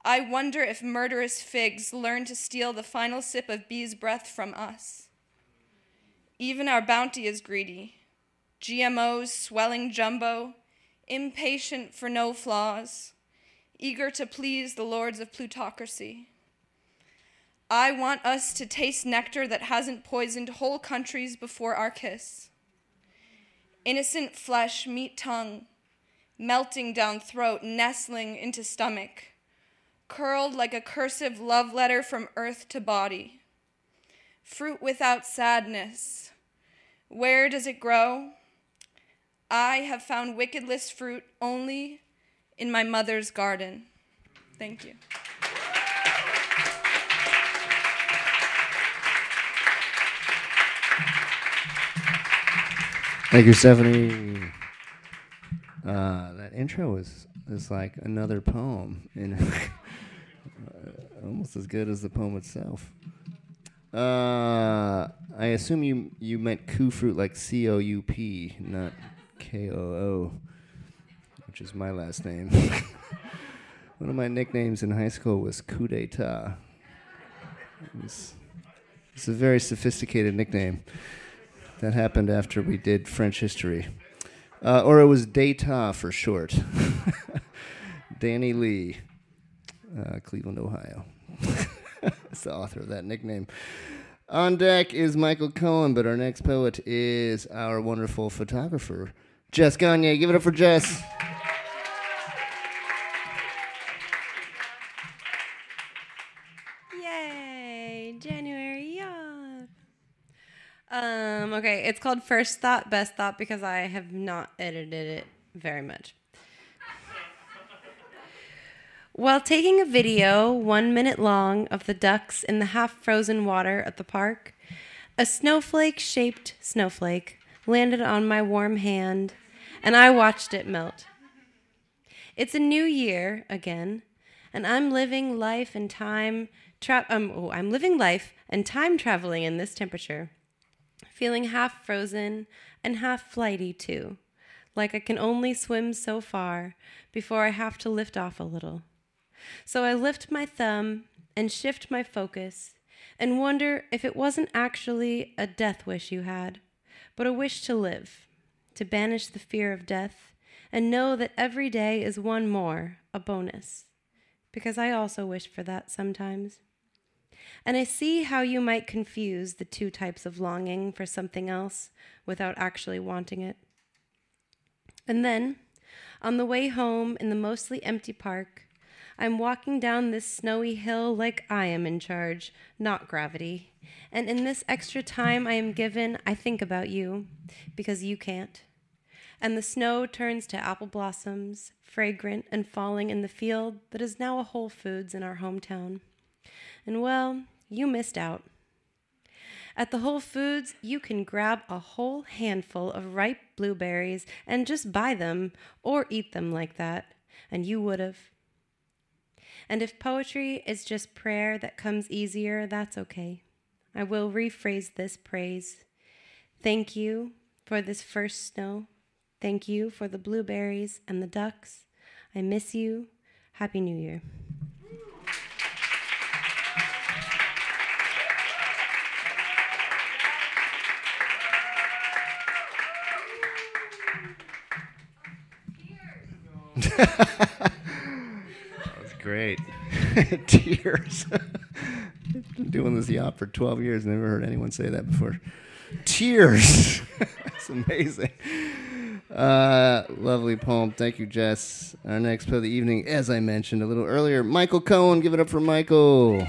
Speaker 16: I wonder if murderous figs learn to steal the final sip of bee's breath from us. Even our bounty is greedy. GMOs swelling jumbo, impatient for no flaws eager to please the lords of plutocracy. I want us to taste nectar that hasn't poisoned whole countries before our kiss. Innocent flesh meet tongue, melting down throat, nestling into stomach, curled like a cursive love letter from earth to body. Fruit without sadness. Where does it grow? I have found wickedless fruit only in my mother's garden. Thank you.
Speaker 1: Thank you, Stephanie. Uh, that intro was is like another poem, and almost as good as the poem itself. Uh, I assume you you meant coup fruit like C O U P, not K O O, which is my last name. One of my nicknames in high school was coup d'état. It's, it's a very sophisticated nickname. That happened after we did French history. Uh, or it was Data for short. Danny Lee, uh, Cleveland, Ohio. That's the author of that nickname. On deck is Michael Cohen, but our next poet is our wonderful photographer, Jess Gagne. Give it up for Jess.
Speaker 17: Yay! January, yeah. Um, okay, it's called First Thought, Best Thought because I have not edited it very much. While taking a video one minute long of the ducks in the half frozen water at the park, a snowflake shaped snowflake landed on my warm hand, and I watched it melt. It's a new year again, and I'm living life and time tra- um, oh, I'm living life and time traveling in this temperature, feeling half frozen and half flighty too, like I can only swim so far before I have to lift off a little. So I lift my thumb and shift my focus and wonder if it wasn't actually a death wish you had, but a wish to live, to banish the fear of death and know that every day is one more, a bonus. Because I also wish for that sometimes. And I see how you might confuse the two types of longing for something else without actually wanting it. And then, on the way home in the mostly empty park, I'm walking down this snowy hill like I am in charge, not gravity. And in this extra time I am given, I think about you, because you can't. And the snow turns to apple blossoms, fragrant and falling in the field that is now a Whole Foods in our hometown. And well, you missed out. At the Whole Foods, you can grab a whole handful of ripe blueberries and just buy them or eat them like that, and you would have. And if poetry is just prayer that comes easier, that's okay. I will rephrase this praise. Thank you for this first snow. Thank you for the blueberries and the ducks. I miss you. Happy New Year.
Speaker 1: great. Tears. Doing this yawp for 12 years. Never heard anyone say that before. Tears. That's amazing. Uh, lovely poem. Thank you, Jess. Our next poet of the evening, as I mentioned a little earlier, Michael Cohen. Give it up for Michael.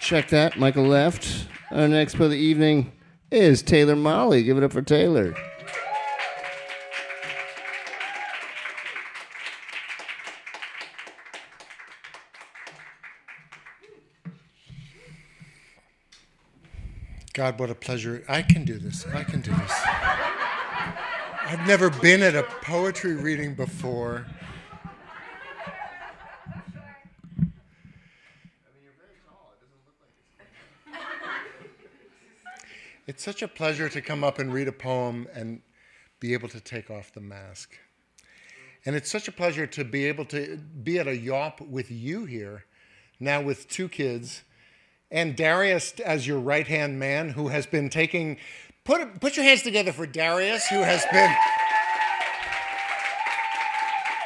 Speaker 1: Check that. Michael left. Our next poet of the evening is Taylor Molly. Give it up for Taylor.
Speaker 18: God, what a pleasure. I can do this. I can do this. I've never been at a poetry reading before. It's such a pleasure to come up and read a poem and be able to take off the mask. And it's such a pleasure to be able to be at a yawp with you here, now with two kids, and Darius as your right hand man, who has been taking Put, put your hands together for Darius, who has been.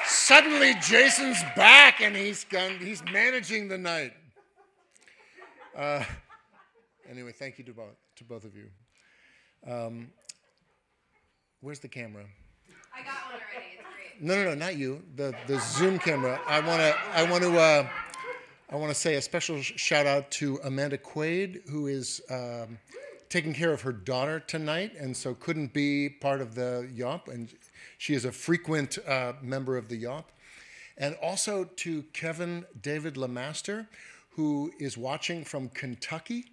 Speaker 18: Suddenly, Jason's back and he's gone, he's managing the night. Uh, anyway, thank you to both, to both of you. Um, where's the camera?
Speaker 9: I got one already. It's great.
Speaker 18: No, no, no, not you. The the Zoom camera. I want to I want to uh, I want to say a special sh- shout out to Amanda Quaid, who is um, taking care of her daughter tonight, and so couldn't be part of the Yawp, and she is a frequent uh, member of the Yawp. And also to Kevin David Lamaster, who is watching from Kentucky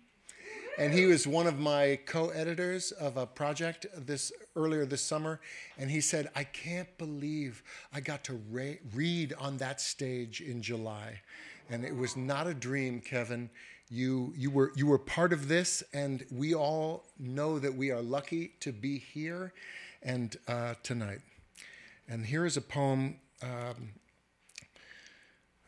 Speaker 18: and he was one of my co-editors of a project this earlier this summer and he said i can't believe i got to ra- read on that stage in july. And it was not a dream kevin. You you were you were part of this and we all know that we are lucky to be here and uh, tonight. And here is a poem um,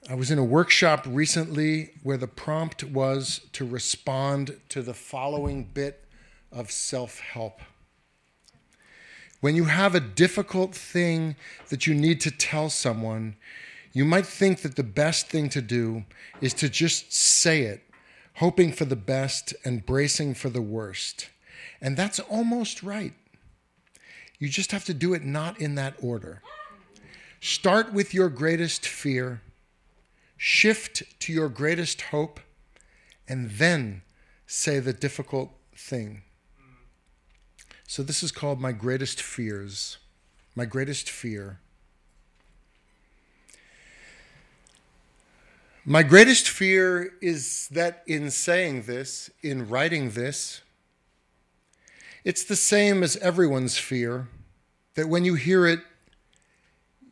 Speaker 18: I was in a workshop recently where the prompt was to respond to the following bit of self help. When you have a difficult thing that you need to tell someone, you might think that the best thing to do is to just say it, hoping for the best and bracing for the worst. And that's almost right. You just have to do it not in that order. Start with your greatest fear shift to your greatest hope, and then say the difficult thing. So, this is called My Greatest Fears. My Greatest Fear. My greatest fear is that in saying this, in writing this, it's the same as everyone's fear that when you hear it,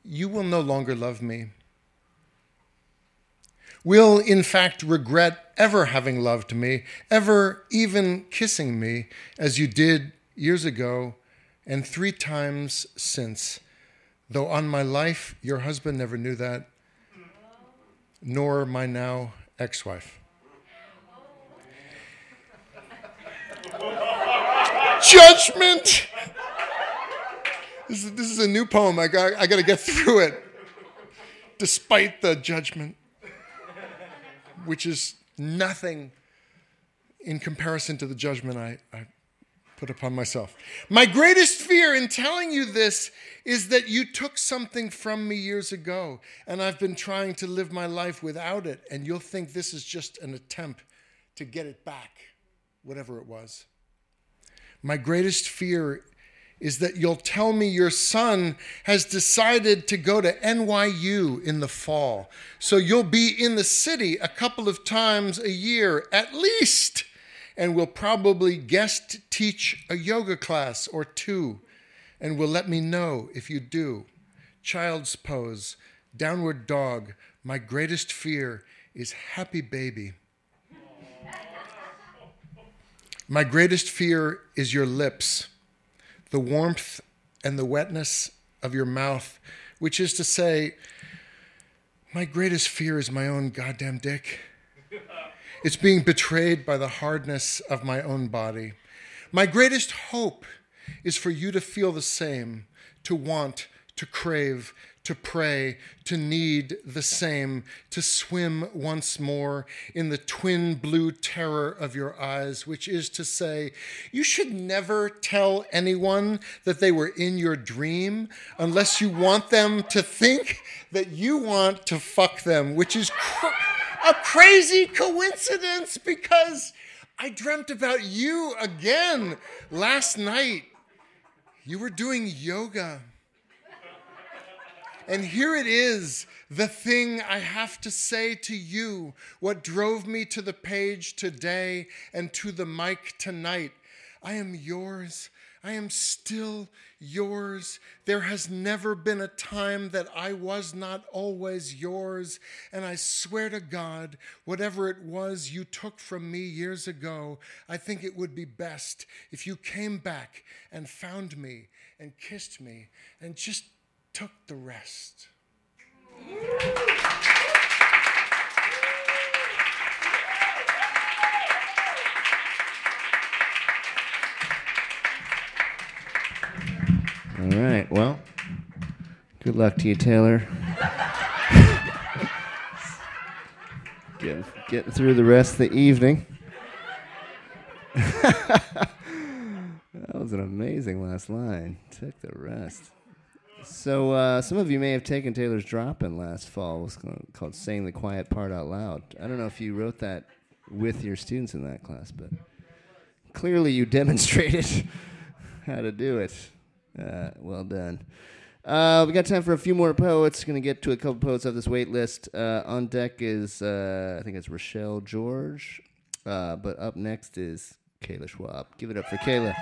Speaker 18: you will no longer love me will in fact regret ever having loved me, ever even kissing me, as you did years ago and three times since. Though on my life, your husband never knew that, nor my now ex wife. Judgment! This is, this is a new poem. I got, I got to get through it, despite the judgment which is nothing in comparison to the judgment I, I put upon myself. My greatest fear in telling you this is that you took something from me years ago, and I've been trying to live my life without it, and you'll think this is just an attempt to get it back, whatever it was. My greatest fear is that you'll tell me your son has decided to go to NYU in the fall. So you'll be in the city a couple of times a year at least, and will probably guest teach a yoga class or two, and will let me know if you do. Child's pose, downward dog. My greatest fear is happy baby. My greatest fear is your lips the warmth and the wetness of your mouth, which is to say, my greatest fear is my own goddamn dick. It's being betrayed by the hardness of my own body. My greatest hope is for you to feel the same, to want, to crave, to pray, to need the same, to swim once more in the twin blue terror of your eyes, which is to say, you should never tell anyone that they were in your dream unless you want them to think that you want to fuck them, which is cr- a crazy coincidence because I dreamt about you again last night. You were doing yoga. And here it is, the thing I have to say to you, what drove me to the page today and to the mic tonight. I am yours. I am still yours. There has never been a time that I was not always yours. And I swear to God, whatever it was you took from me years ago, I think it would be best if you came back and found me and kissed me and just took the rest.
Speaker 1: All right. Well, good luck to you, Taylor. getting, getting through the rest of the evening. that was an amazing last line. Took the rest. So uh, some of you may have taken Taylor's drop-in last fall. It was called, "Saying the Quiet Part Out Loud." I don't know if you wrote that with your students in that class, but clearly you demonstrated how to do it. Uh, well done. Uh, we got time for a few more poets. Going to get to a couple poets off this wait list. Uh, on deck is uh, I think it's Rochelle George, uh, but up next is Kayla Schwab. Give it up for Kayla.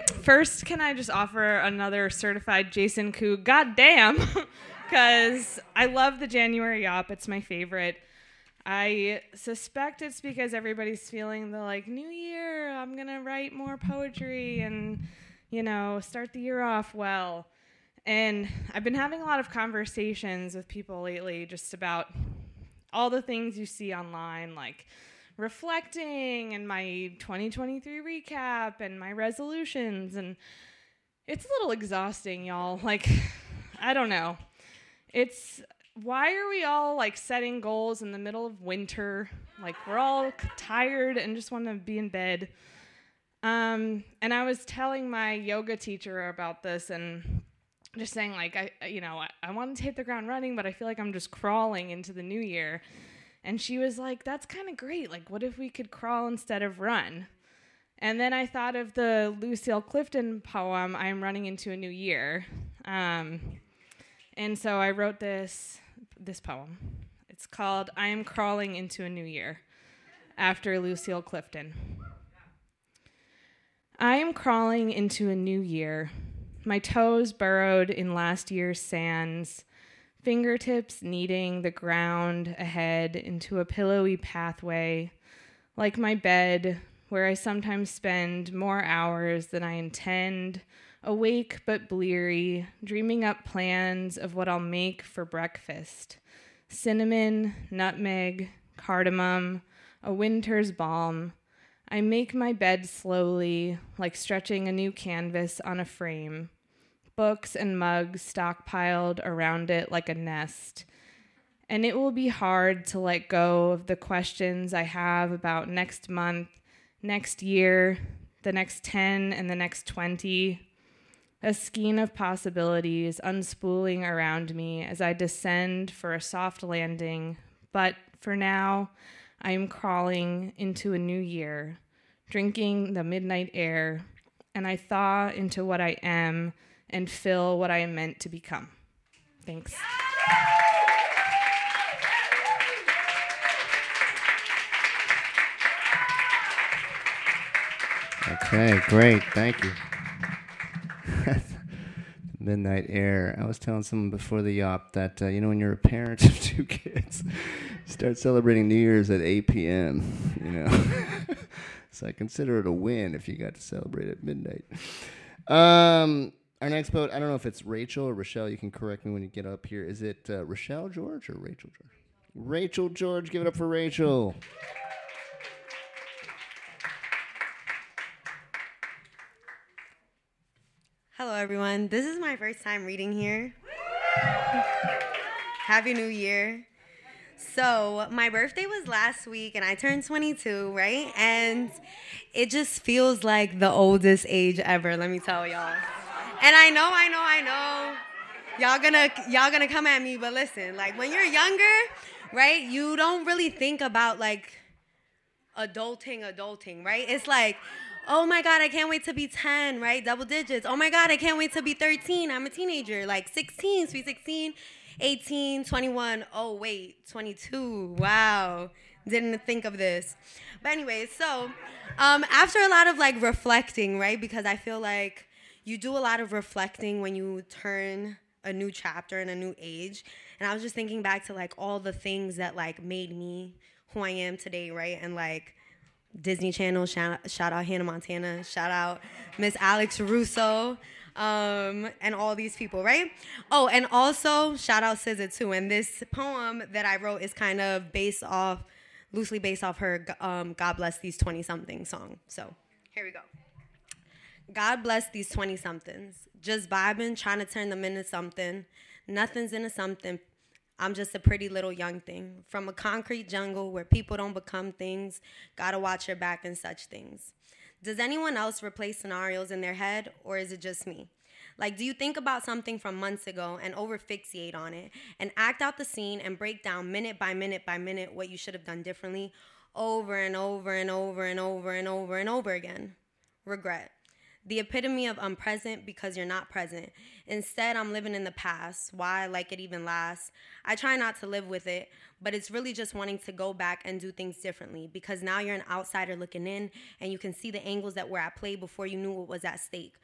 Speaker 19: First, can I just offer another certified Jason Koo? God damn, because I love the January Yawp. It's my favorite. I suspect it's because everybody's feeling the like new year. I'm gonna write more poetry and you know start the year off well. And I've been having a lot of conversations with people lately just about all the things you see online, like reflecting and my 2023 recap and my resolutions. And it's a little exhausting, y'all. Like, I don't know. It's why are we all like setting goals in the middle of winter? Like, we're all tired and just want to be in bed. Um, and I was telling my yoga teacher about this and just saying like I you know I, I want to hit the ground running but I feel like I'm just crawling into the new year and she was like that's kind of great. Like what if we could crawl instead of run? And then I thought of the Lucille Clifton poem I'm running into a new year. Um, and so I wrote this this poem. It's called I am crawling into a new year after Lucille Clifton. I am crawling into a new year. My toes burrowed in last year's sands, fingertips kneading the ground ahead into a pillowy pathway, like my bed, where I sometimes spend more hours than I intend, awake but bleary, dreaming up plans of what I'll make for breakfast cinnamon, nutmeg, cardamom, a winter's balm. I make my bed slowly, like stretching a new canvas on a frame books and mugs stockpiled around it like a nest. And it will be hard to let go of the questions I have about next month, next year, the next 10, and the next 20. A skein of possibilities unspooling around me as I descend for a soft landing. But for now, I am crawling into a new year, drinking the midnight air, and I thaw into what I am and fill what I am meant to become. Thanks.
Speaker 1: Okay, great. Thank you. Midnight Air. I was telling someone before the yawp that uh, you know when you're a parent of two kids, start celebrating New Year's at 8 p.m. You know, so I consider it a win if you got to celebrate at midnight. Um, our next poet, I don't know if it's Rachel or Rochelle. You can correct me when you get up here. Is it uh, Rochelle George or Rachel George? Rachel George. Give it up for Rachel.
Speaker 20: Hello, everyone. This is my first time reading here. Happy New Year. So, my birthday was last week and I turned 22, right? And it just feels like the oldest age ever, let me tell y'all. And I know, I know, I know. Y'all gonna y'all gonna come at me, but listen, like when you're younger, right? You don't really think about like adulting, adulting, right? It's like, oh my God, I can't wait to be 10, right? Double digits. Oh my God, I can't wait to be 13. I'm a teenager. Like 16, sweet 16, 18, 21. Oh, wait, 22. Wow. Didn't think of this. But anyways, so um, after a lot of like reflecting, right? Because I feel like you do a lot of reflecting when you turn a new chapter in a new age. And I was just thinking back to like all the things that like made me who I am today, right? And like Disney Channel, shout, shout out Hannah Montana, shout out Miss Alex Russo. um, and all these people, right? Oh, and also shout out SZA too. And this poem that I wrote is kind of based off, loosely based off her um, "God Bless These 20 Something" song. So here we go. God bless these 20 somethings. Just vibing, trying to turn them into something. Nothing's into something. I'm just a pretty little young thing from a concrete jungle where people don't become things. Gotta watch your back and such things. Does anyone else replay scenarios in their head, or is it just me? Like, do you think about something from months ago and over fixate on it and act out the scene and break down minute by minute by minute what you should have done differently over and over and over and over and over and over again? Regret the epitome of unpresent because you're not present. Instead, I'm living in the past. Why I like it even lasts? I try not to live with it, but it's really just wanting to go back and do things differently because now you're an outsider looking in and you can see the angles that were at play before you knew what was at stake.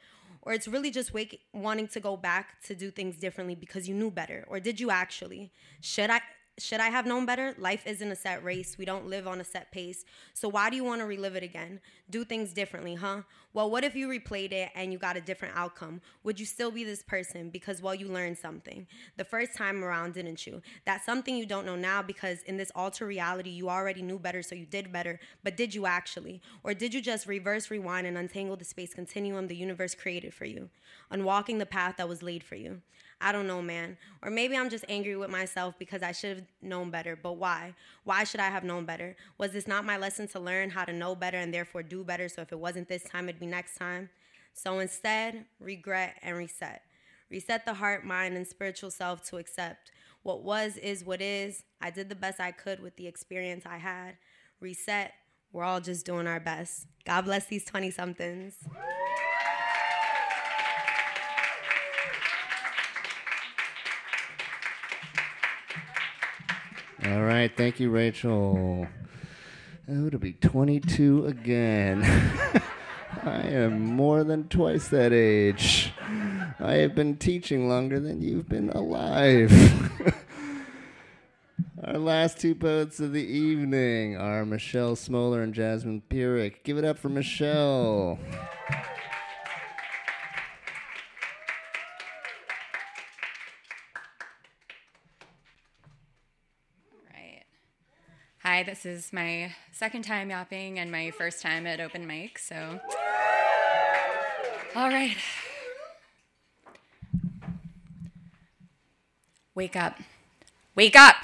Speaker 20: Or it's really just wake, wanting to go back to do things differently because you knew better. Or did you actually? Should I should I have known better? Life isn't a set race. We don't live on a set pace. So why do you want to relive it again? Do things differently, huh? Well, what if you replayed it and you got a different outcome? Would you still be this person because, well, you learned something the first time around, didn't you? That's something you don't know now because in this alter reality, you already knew better, so you did better. But did you actually? Or did you just reverse rewind and untangle the space continuum the universe created for you, unwalking the path that was laid for you? I don't know, man. Or maybe I'm just angry with myself because I should have known better. But why? Why should I have known better? Was this not my lesson to learn how to know better and therefore do better? So if it wasn't this time, it'd be next time. So instead, regret and reset. Reset the heart, mind, and spiritual self to accept what was is what is. I did the best I could with the experience I had. Reset. We're all just doing our best. God bless these 20 somethings.
Speaker 1: All right, thank you, Rachel. Oh, to be 22 again. I am more than twice that age. I have been teaching longer than you've been alive. Our last two poets of the evening are Michelle Smoller and Jasmine Pierrick. Give it up for Michelle.
Speaker 21: Right. Hi, this is my second time yapping and my first time at open mic, so. All right. Wake up. Wake up!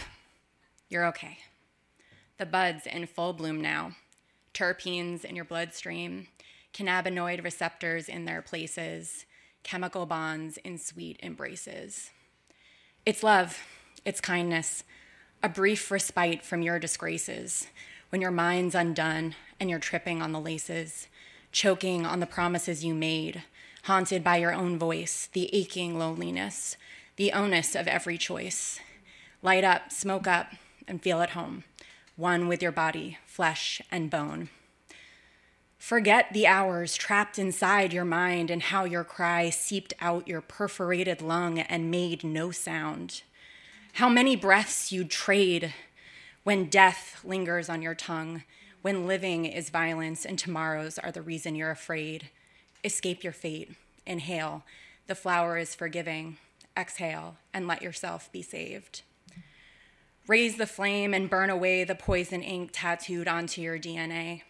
Speaker 21: You're okay. The bud's in full bloom now. Terpenes in your bloodstream, cannabinoid receptors in their places, chemical bonds in sweet embraces. It's love, it's kindness, a brief respite from your disgraces when your mind's undone and you're tripping on the laces, choking on the promises you made, haunted by your own voice, the aching loneliness, the onus of every choice. Light up, smoke up, and feel at home, one with your body, flesh, and bone. Forget the hours trapped inside your mind and how your cry seeped out your perforated lung and made no sound. How many breaths you'd trade when death lingers on your tongue, when living is violence and tomorrows are the reason you're afraid. Escape your fate. Inhale. The flower is forgiving. Exhale and let yourself be saved. Raise the flame and burn away the poison ink tattooed onto your DNA.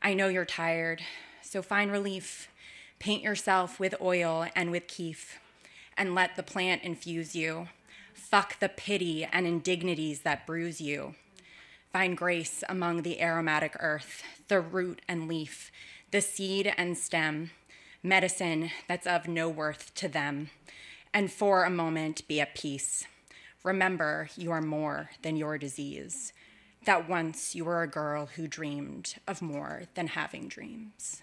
Speaker 21: I know you're tired, so find relief. Paint yourself with oil and with keef, and let the plant infuse you. Fuck the pity and indignities that bruise you. Find grace among the aromatic earth, the root and leaf, the seed and stem, medicine that's of no worth to them. And for a moment, be at peace. Remember, you are more than your disease. That once you were a girl who dreamed of more than having dreams.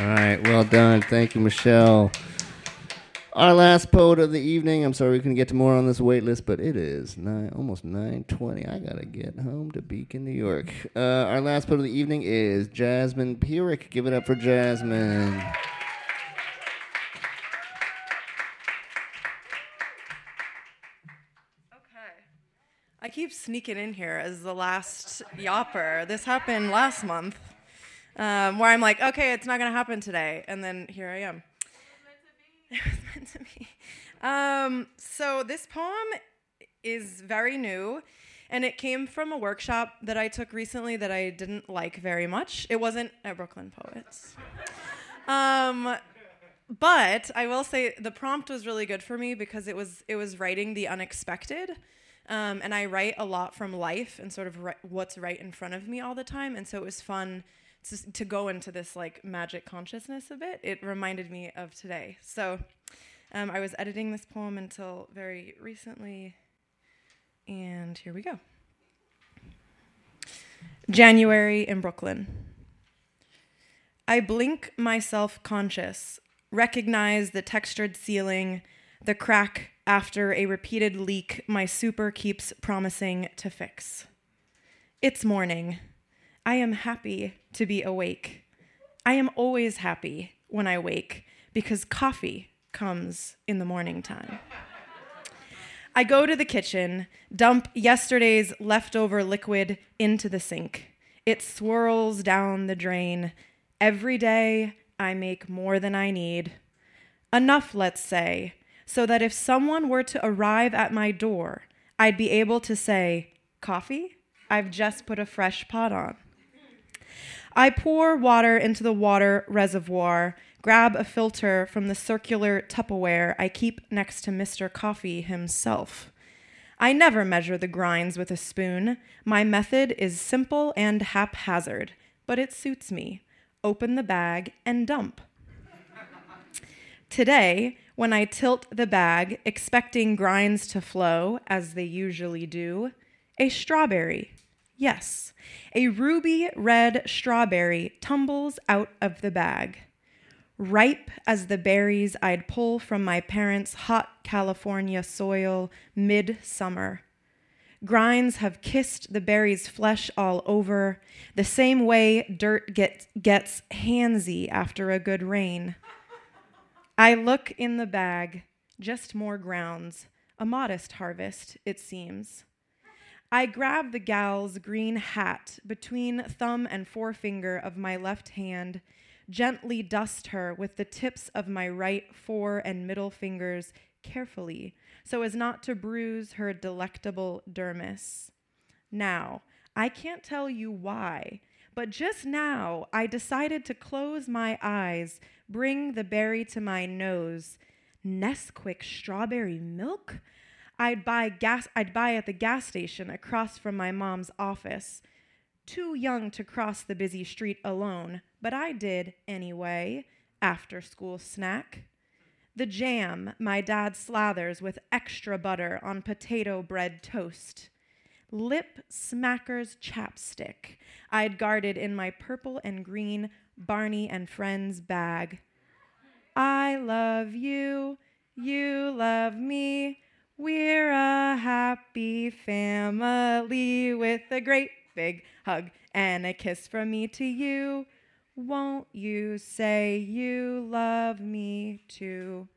Speaker 1: All right, well done. Thank you, Michelle. Our last poet of the evening. I'm sorry we couldn't get to more on this wait list, but it is nine, almost 9:20. I gotta get home to Beacon, New York. Uh, our last poet of the evening is Jasmine Pierrick. Give it up for Jasmine.
Speaker 22: I
Speaker 23: keep sneaking in here as the last yawper. This happened last month, um, where I'm like, okay, it's not gonna happen today, and then here I am. It was meant to be. Um, so this poem is very new, and it came from a workshop that I took recently that I didn't like very much. It wasn't at Brooklyn Poets. Um, but I will say the prompt was really good for me because it was it was writing the unexpected, um, and I write a lot from life and sort of ri- what's right in front of me all the time, and so it was fun to, to go into this like magic consciousness a bit. It reminded me of today, so um, I was editing this poem until very recently, and here we go. January in Brooklyn. I blink myself conscious, recognize the textured ceiling, the crack after a repeated leak my super keeps promising to fix. It's morning. I am happy to be awake. I am always happy when I wake because coffee comes in the morning time. I go to the kitchen, dump yesterday's leftover liquid into the sink. It swirls down the drain. Every day, I make more than I need. Enough, let's say, so that if someone were to arrive at my door, I'd be able to say, Coffee? I've just put a fresh pot on. I pour water into the water reservoir, grab a filter from the circular Tupperware I keep next to Mr. Coffee himself. I never measure the grinds with a spoon. My method is simple and haphazard, but it suits me. Open the bag and dump. Today, when I tilt the bag, expecting grinds to flow, as they usually do, a strawberry, yes, a ruby red strawberry tumbles out of the bag. Ripe as the berries I'd pull from my parents' hot California soil mid-summer. Grinds have kissed the berry's flesh all over, the same way dirt get, gets handsy after a good rain. I look in the bag, just more grounds, a modest harvest, it seems. I grab the gal's green hat between thumb and forefinger of my left hand, gently dust her with the tips of my right fore and middle fingers carefully so as not to bruise her delectable dermis. Now, I can't tell you why, but just now I decided to close my eyes, bring the berry to my nose. Nesquik strawberry milk? I'd buy gas I'd buy at the gas station across from my mom's office. Too young to cross the busy street alone, but I did anyway. After school snack. The jam my dad slathers with extra butter on potato bread toast. Lip smacker's chapstick I'd guarded in my purple and green Barney and Friends bag. I love you, you love me. We're a happy family with a great big hug and a kiss from me to you. Won't you say you love me too?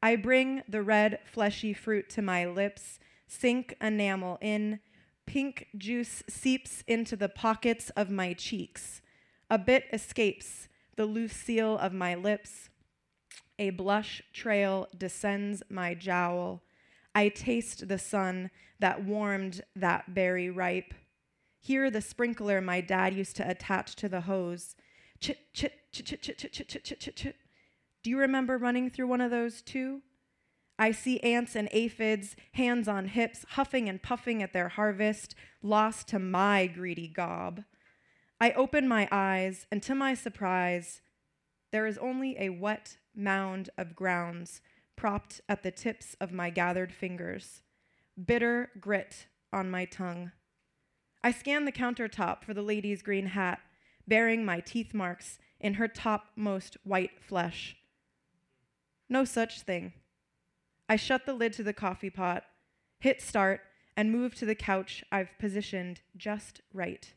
Speaker 23: I bring the red, fleshy fruit to my lips, sink enamel in. Pink juice seeps into the pockets of my cheeks. A bit escapes the loose seal of my lips. A blush trail descends my jowl. I taste the sun that warmed that berry ripe. Hear the sprinkler my dad used to attach to the hose. Chit, chit, chit, chit, chit, chit, chit, chit, chit, chit, chit. Do you remember running through one of those too? I see ants and aphids, hands on hips, huffing and puffing at their harvest, lost to my greedy gob. I open my eyes, and to my surprise, there is only a wet mound of grounds propped at the tips of my gathered fingers, bitter grit on my tongue. I scan the countertop for the lady's green hat, bearing my teeth marks in her topmost white flesh. No such thing. I shut the lid to the coffee pot, hit start, and move to the couch I've positioned just right,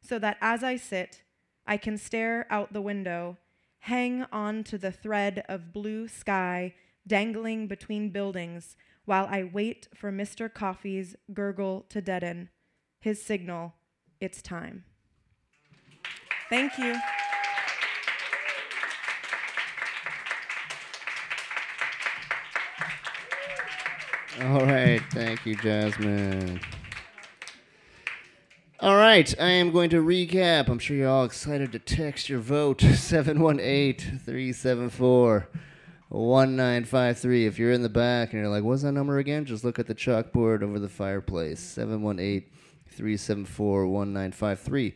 Speaker 23: so that as I sit, I can stare out the window, hang on to the thread of blue sky dangling between buildings while I wait for Mr. Coffee's gurgle to deaden. His signal, it's time. Thank you.
Speaker 1: All right. Thank you, Jasmine. All right. I am going to recap. I'm sure you're all excited to text your vote 718 374 1953. If you're in the back and you're like, what's that number again? Just look at the chalkboard over the fireplace 718 374 1953.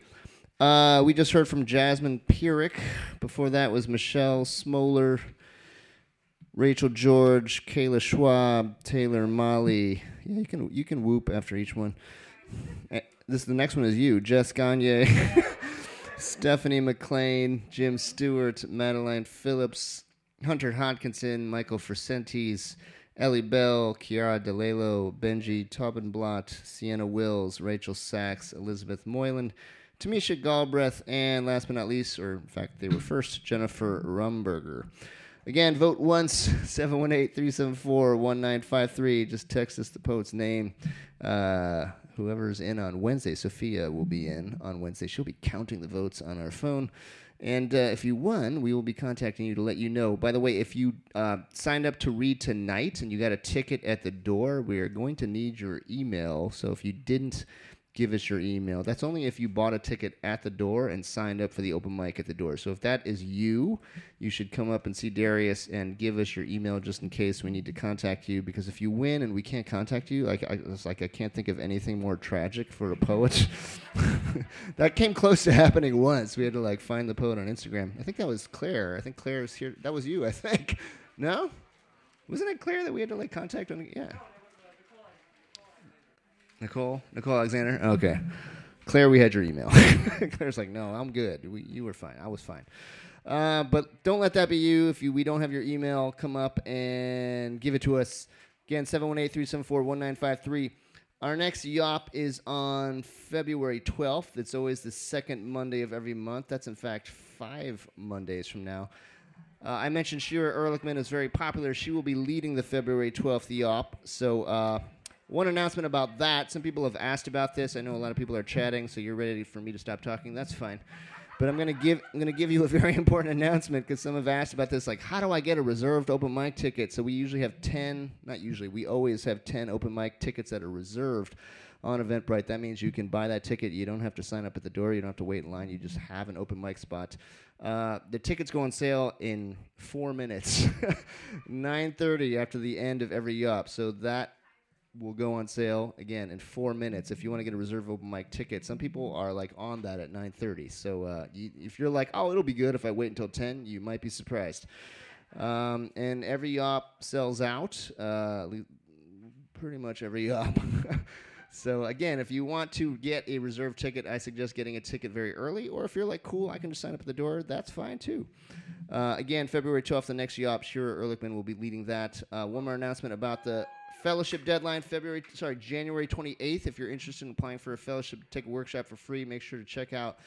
Speaker 1: Uh, we just heard from Jasmine Pierrick. Before that was Michelle Smoller, Rachel George, Kayla Schwab, Taylor Molly. Yeah, you can you can whoop after each one. Eh, This the next one is you, Jess Gagne, Stephanie McLean, Jim Stewart, Madeline Phillips, Hunter Hodkinson, Michael Fracentese, Ellie Bell, Kiara DeLelo, Benji Taubenblatt, Sienna Wills, Rachel Sachs, Elizabeth Moylan, Tamisha Galbraith, and last but not least, or in fact they were first, Jennifer Rumberger. Again, vote once, 718-374-1953. Just text us the poet's name. Uh, whoever's in on Wednesday, Sophia will be in on Wednesday. She'll be counting the votes on our phone. And uh, if you won, we will be contacting you to let you know. By the way, if you uh, signed up to read tonight and you got a ticket at the door, we are going to need your email. So if you didn't give us your email, that's only if you bought a ticket at the door and signed up for the open mic at the door. So if that is you, you should come up and see Darius and give us your email just in case we need to contact you. Because if you win and we can't contact you, like I, it's like I can't think of anything more tragic for a poet. that came close to happening once. We had to like find the poet on Instagram. I think that was Claire. I think Claire was here. That was you. I think. No, wasn't it Claire that we had to like contact on? Yeah. Nicole, Nicole Alexander. Okay, Claire, we had your email. Claire's like, no, I'm good. We, you were fine. I was fine. Uh, but don't let that be you. If you we don't have your email, come up and give it to us. Again, 718-374-1953. Our next Yawp is on February 12th. It's always the second Monday of every month. That's, in fact, five Mondays from now. Uh, I mentioned Shira Erlichman is very popular. She will be leading the February 12th Yawp. So, uh, one announcement about that. Some people have asked about this. I know a lot of people are chatting, so you're ready for me to stop talking. That's fine. But I'm gonna give I'm gonna give you a very important announcement because some have asked about this. Like, how do I get a reserved open mic ticket? So we usually have ten, not usually, we always have ten open mic tickets that are reserved on Eventbrite. That means you can buy that ticket. You don't have to sign up at the door. You don't have to wait in line. You just have an open mic spot. Uh, the tickets go on sale in four minutes, 9:30 after the end of every yawp. So that will go on sale again in four minutes if you want to get a reserve open mic ticket. Some people are like on that at 9:30. So uh, you, if you're like, oh, it'll be good if I wait until 10, you might be surprised. Um, and every yawp sells out. Uh, pretty much every yawp. so again, if you want to get a reserve ticket, I suggest getting a ticket very early. Or if you're like, cool, I can just sign up at the door. That's fine too. Uh, again, February 12th, the next yawp, Shira Erlichman will be leading that. Uh, one more announcement about the fellowship deadline, February, sorry, January 28th. If you're interested in applying for a fellowship, take a workshop for free. Make sure to check out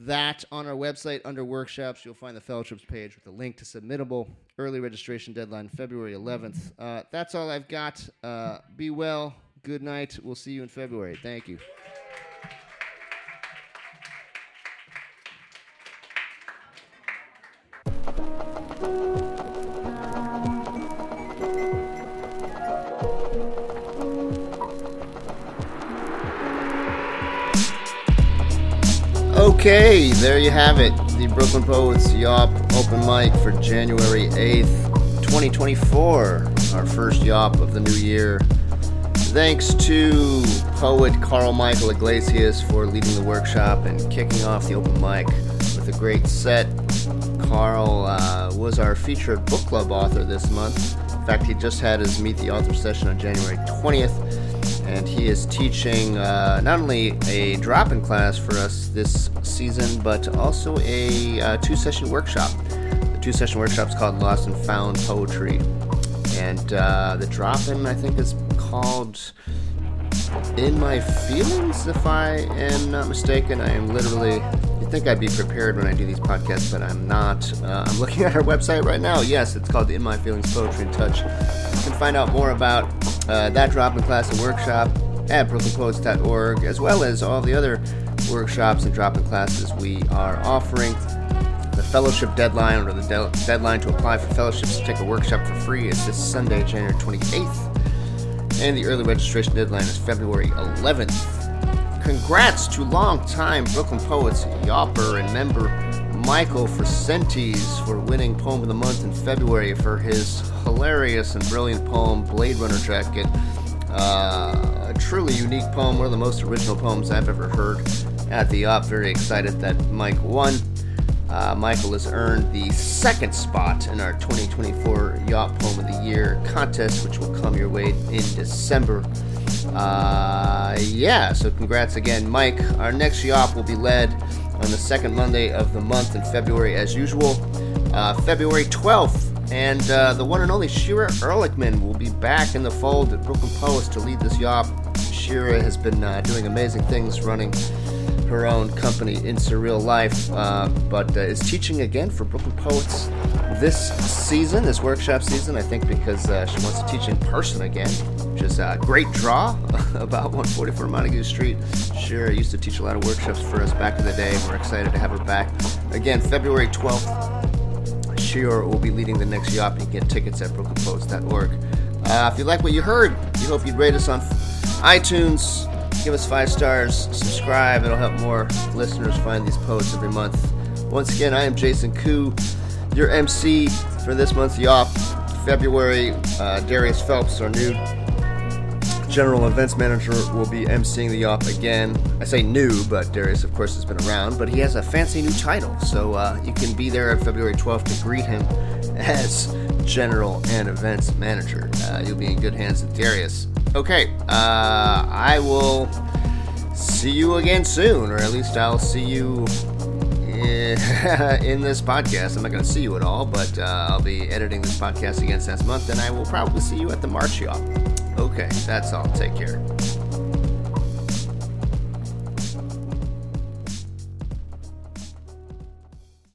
Speaker 1: that on our website under workshops. You'll find the fellowships page with a link to submittable. Early registration deadline, February 11th. Uh, that's all I've got. Uh, be well. Good night. We'll see you in February. Thank you. Okay, there you have it. The Brooklyn Poets Yawp open mic for January 8th, 2024. Our first Yawp of the new year. Thanks to poet Karl Michael Iglesias for leading the workshop and kicking off the open mic with a great set. Karl uh, was our featured book club author this month. In fact, he just had his Meet the Author session on January 20th and he is teaching uh, not only a drop-in class for us this season, but also a uh, two-session workshop. The two-session workshop is called Lost and Found Poetry, and uh, the drop-in I think is called In My Feelings, if I am not mistaken. I am literally, you think I'd be prepared when I do these podcasts, but I'm not. Uh, I'm looking at our website right now. Yes, it's called In My Feelings Poetry and Touch. You can find out more about uh, that drop in class and workshop at brooklynpoets.org, as well as all the other workshops and drop in classes we are offering. The fellowship deadline or the de- deadline to apply for fellowships to take a workshop for free is this Sunday, January 28th. And the early registration deadline is February 11th. Congrats to longtime Brooklyn Poets Yawper and member Michael Fracentese for winning Poem of the Month in February for his hilarious and brilliant poem Blade Runner Jacket. Uh, a truly unique poem, one of the most original poems I've ever heard at the Yawp. Very excited that Mike won. Uh, Michael has earned the second spot in our 2024 Yawp Poem of the Year contest, which will come your way in December. Uh, yeah, so congrats again, Mike. Our next Yawp will be led on the second Monday of the month in February, as usual. Uh, February 12th, and uh, the one and only Shira Erlichman will be back in the fold at Brooklyn Poets to lead this yawp. Shira has been uh, doing amazing things running her own company in surreal life, uh, but uh, is teaching again for Brooklyn Poets this season, this workshop season. I think because uh, she wants to teach in person again, which is a great draw about 144 Montague Street. Shira used to teach a lot of workshops for us back in the day, we're excited to have her back again, February 12th. Shira will be leading the next yawp. You can get tickets at brooklynpoets.org. Uh, if you like what you heard, we hope you'd rate us on iTunes. Give us five stars, subscribe, it'll help more listeners find these posts every month. Once again, I am Jason Koo, your MC for this month's Yawp. February, uh, Darius Phelps, our new general events manager, will be emceeing the Yawp again. I say new, but Darius, of course, has been around, but he has a fancy new title, so uh, you can be there on February 12th to greet him as general and events manager. Uh, you'll be in good hands with Darius. Okay, uh, I will see you again soon, or at least I'll see you in this podcast. I'm not going to see you at all, but uh, I'll be editing this podcast again next month, and I will probably see you at the March Yawp. Okay, that's all. Take care.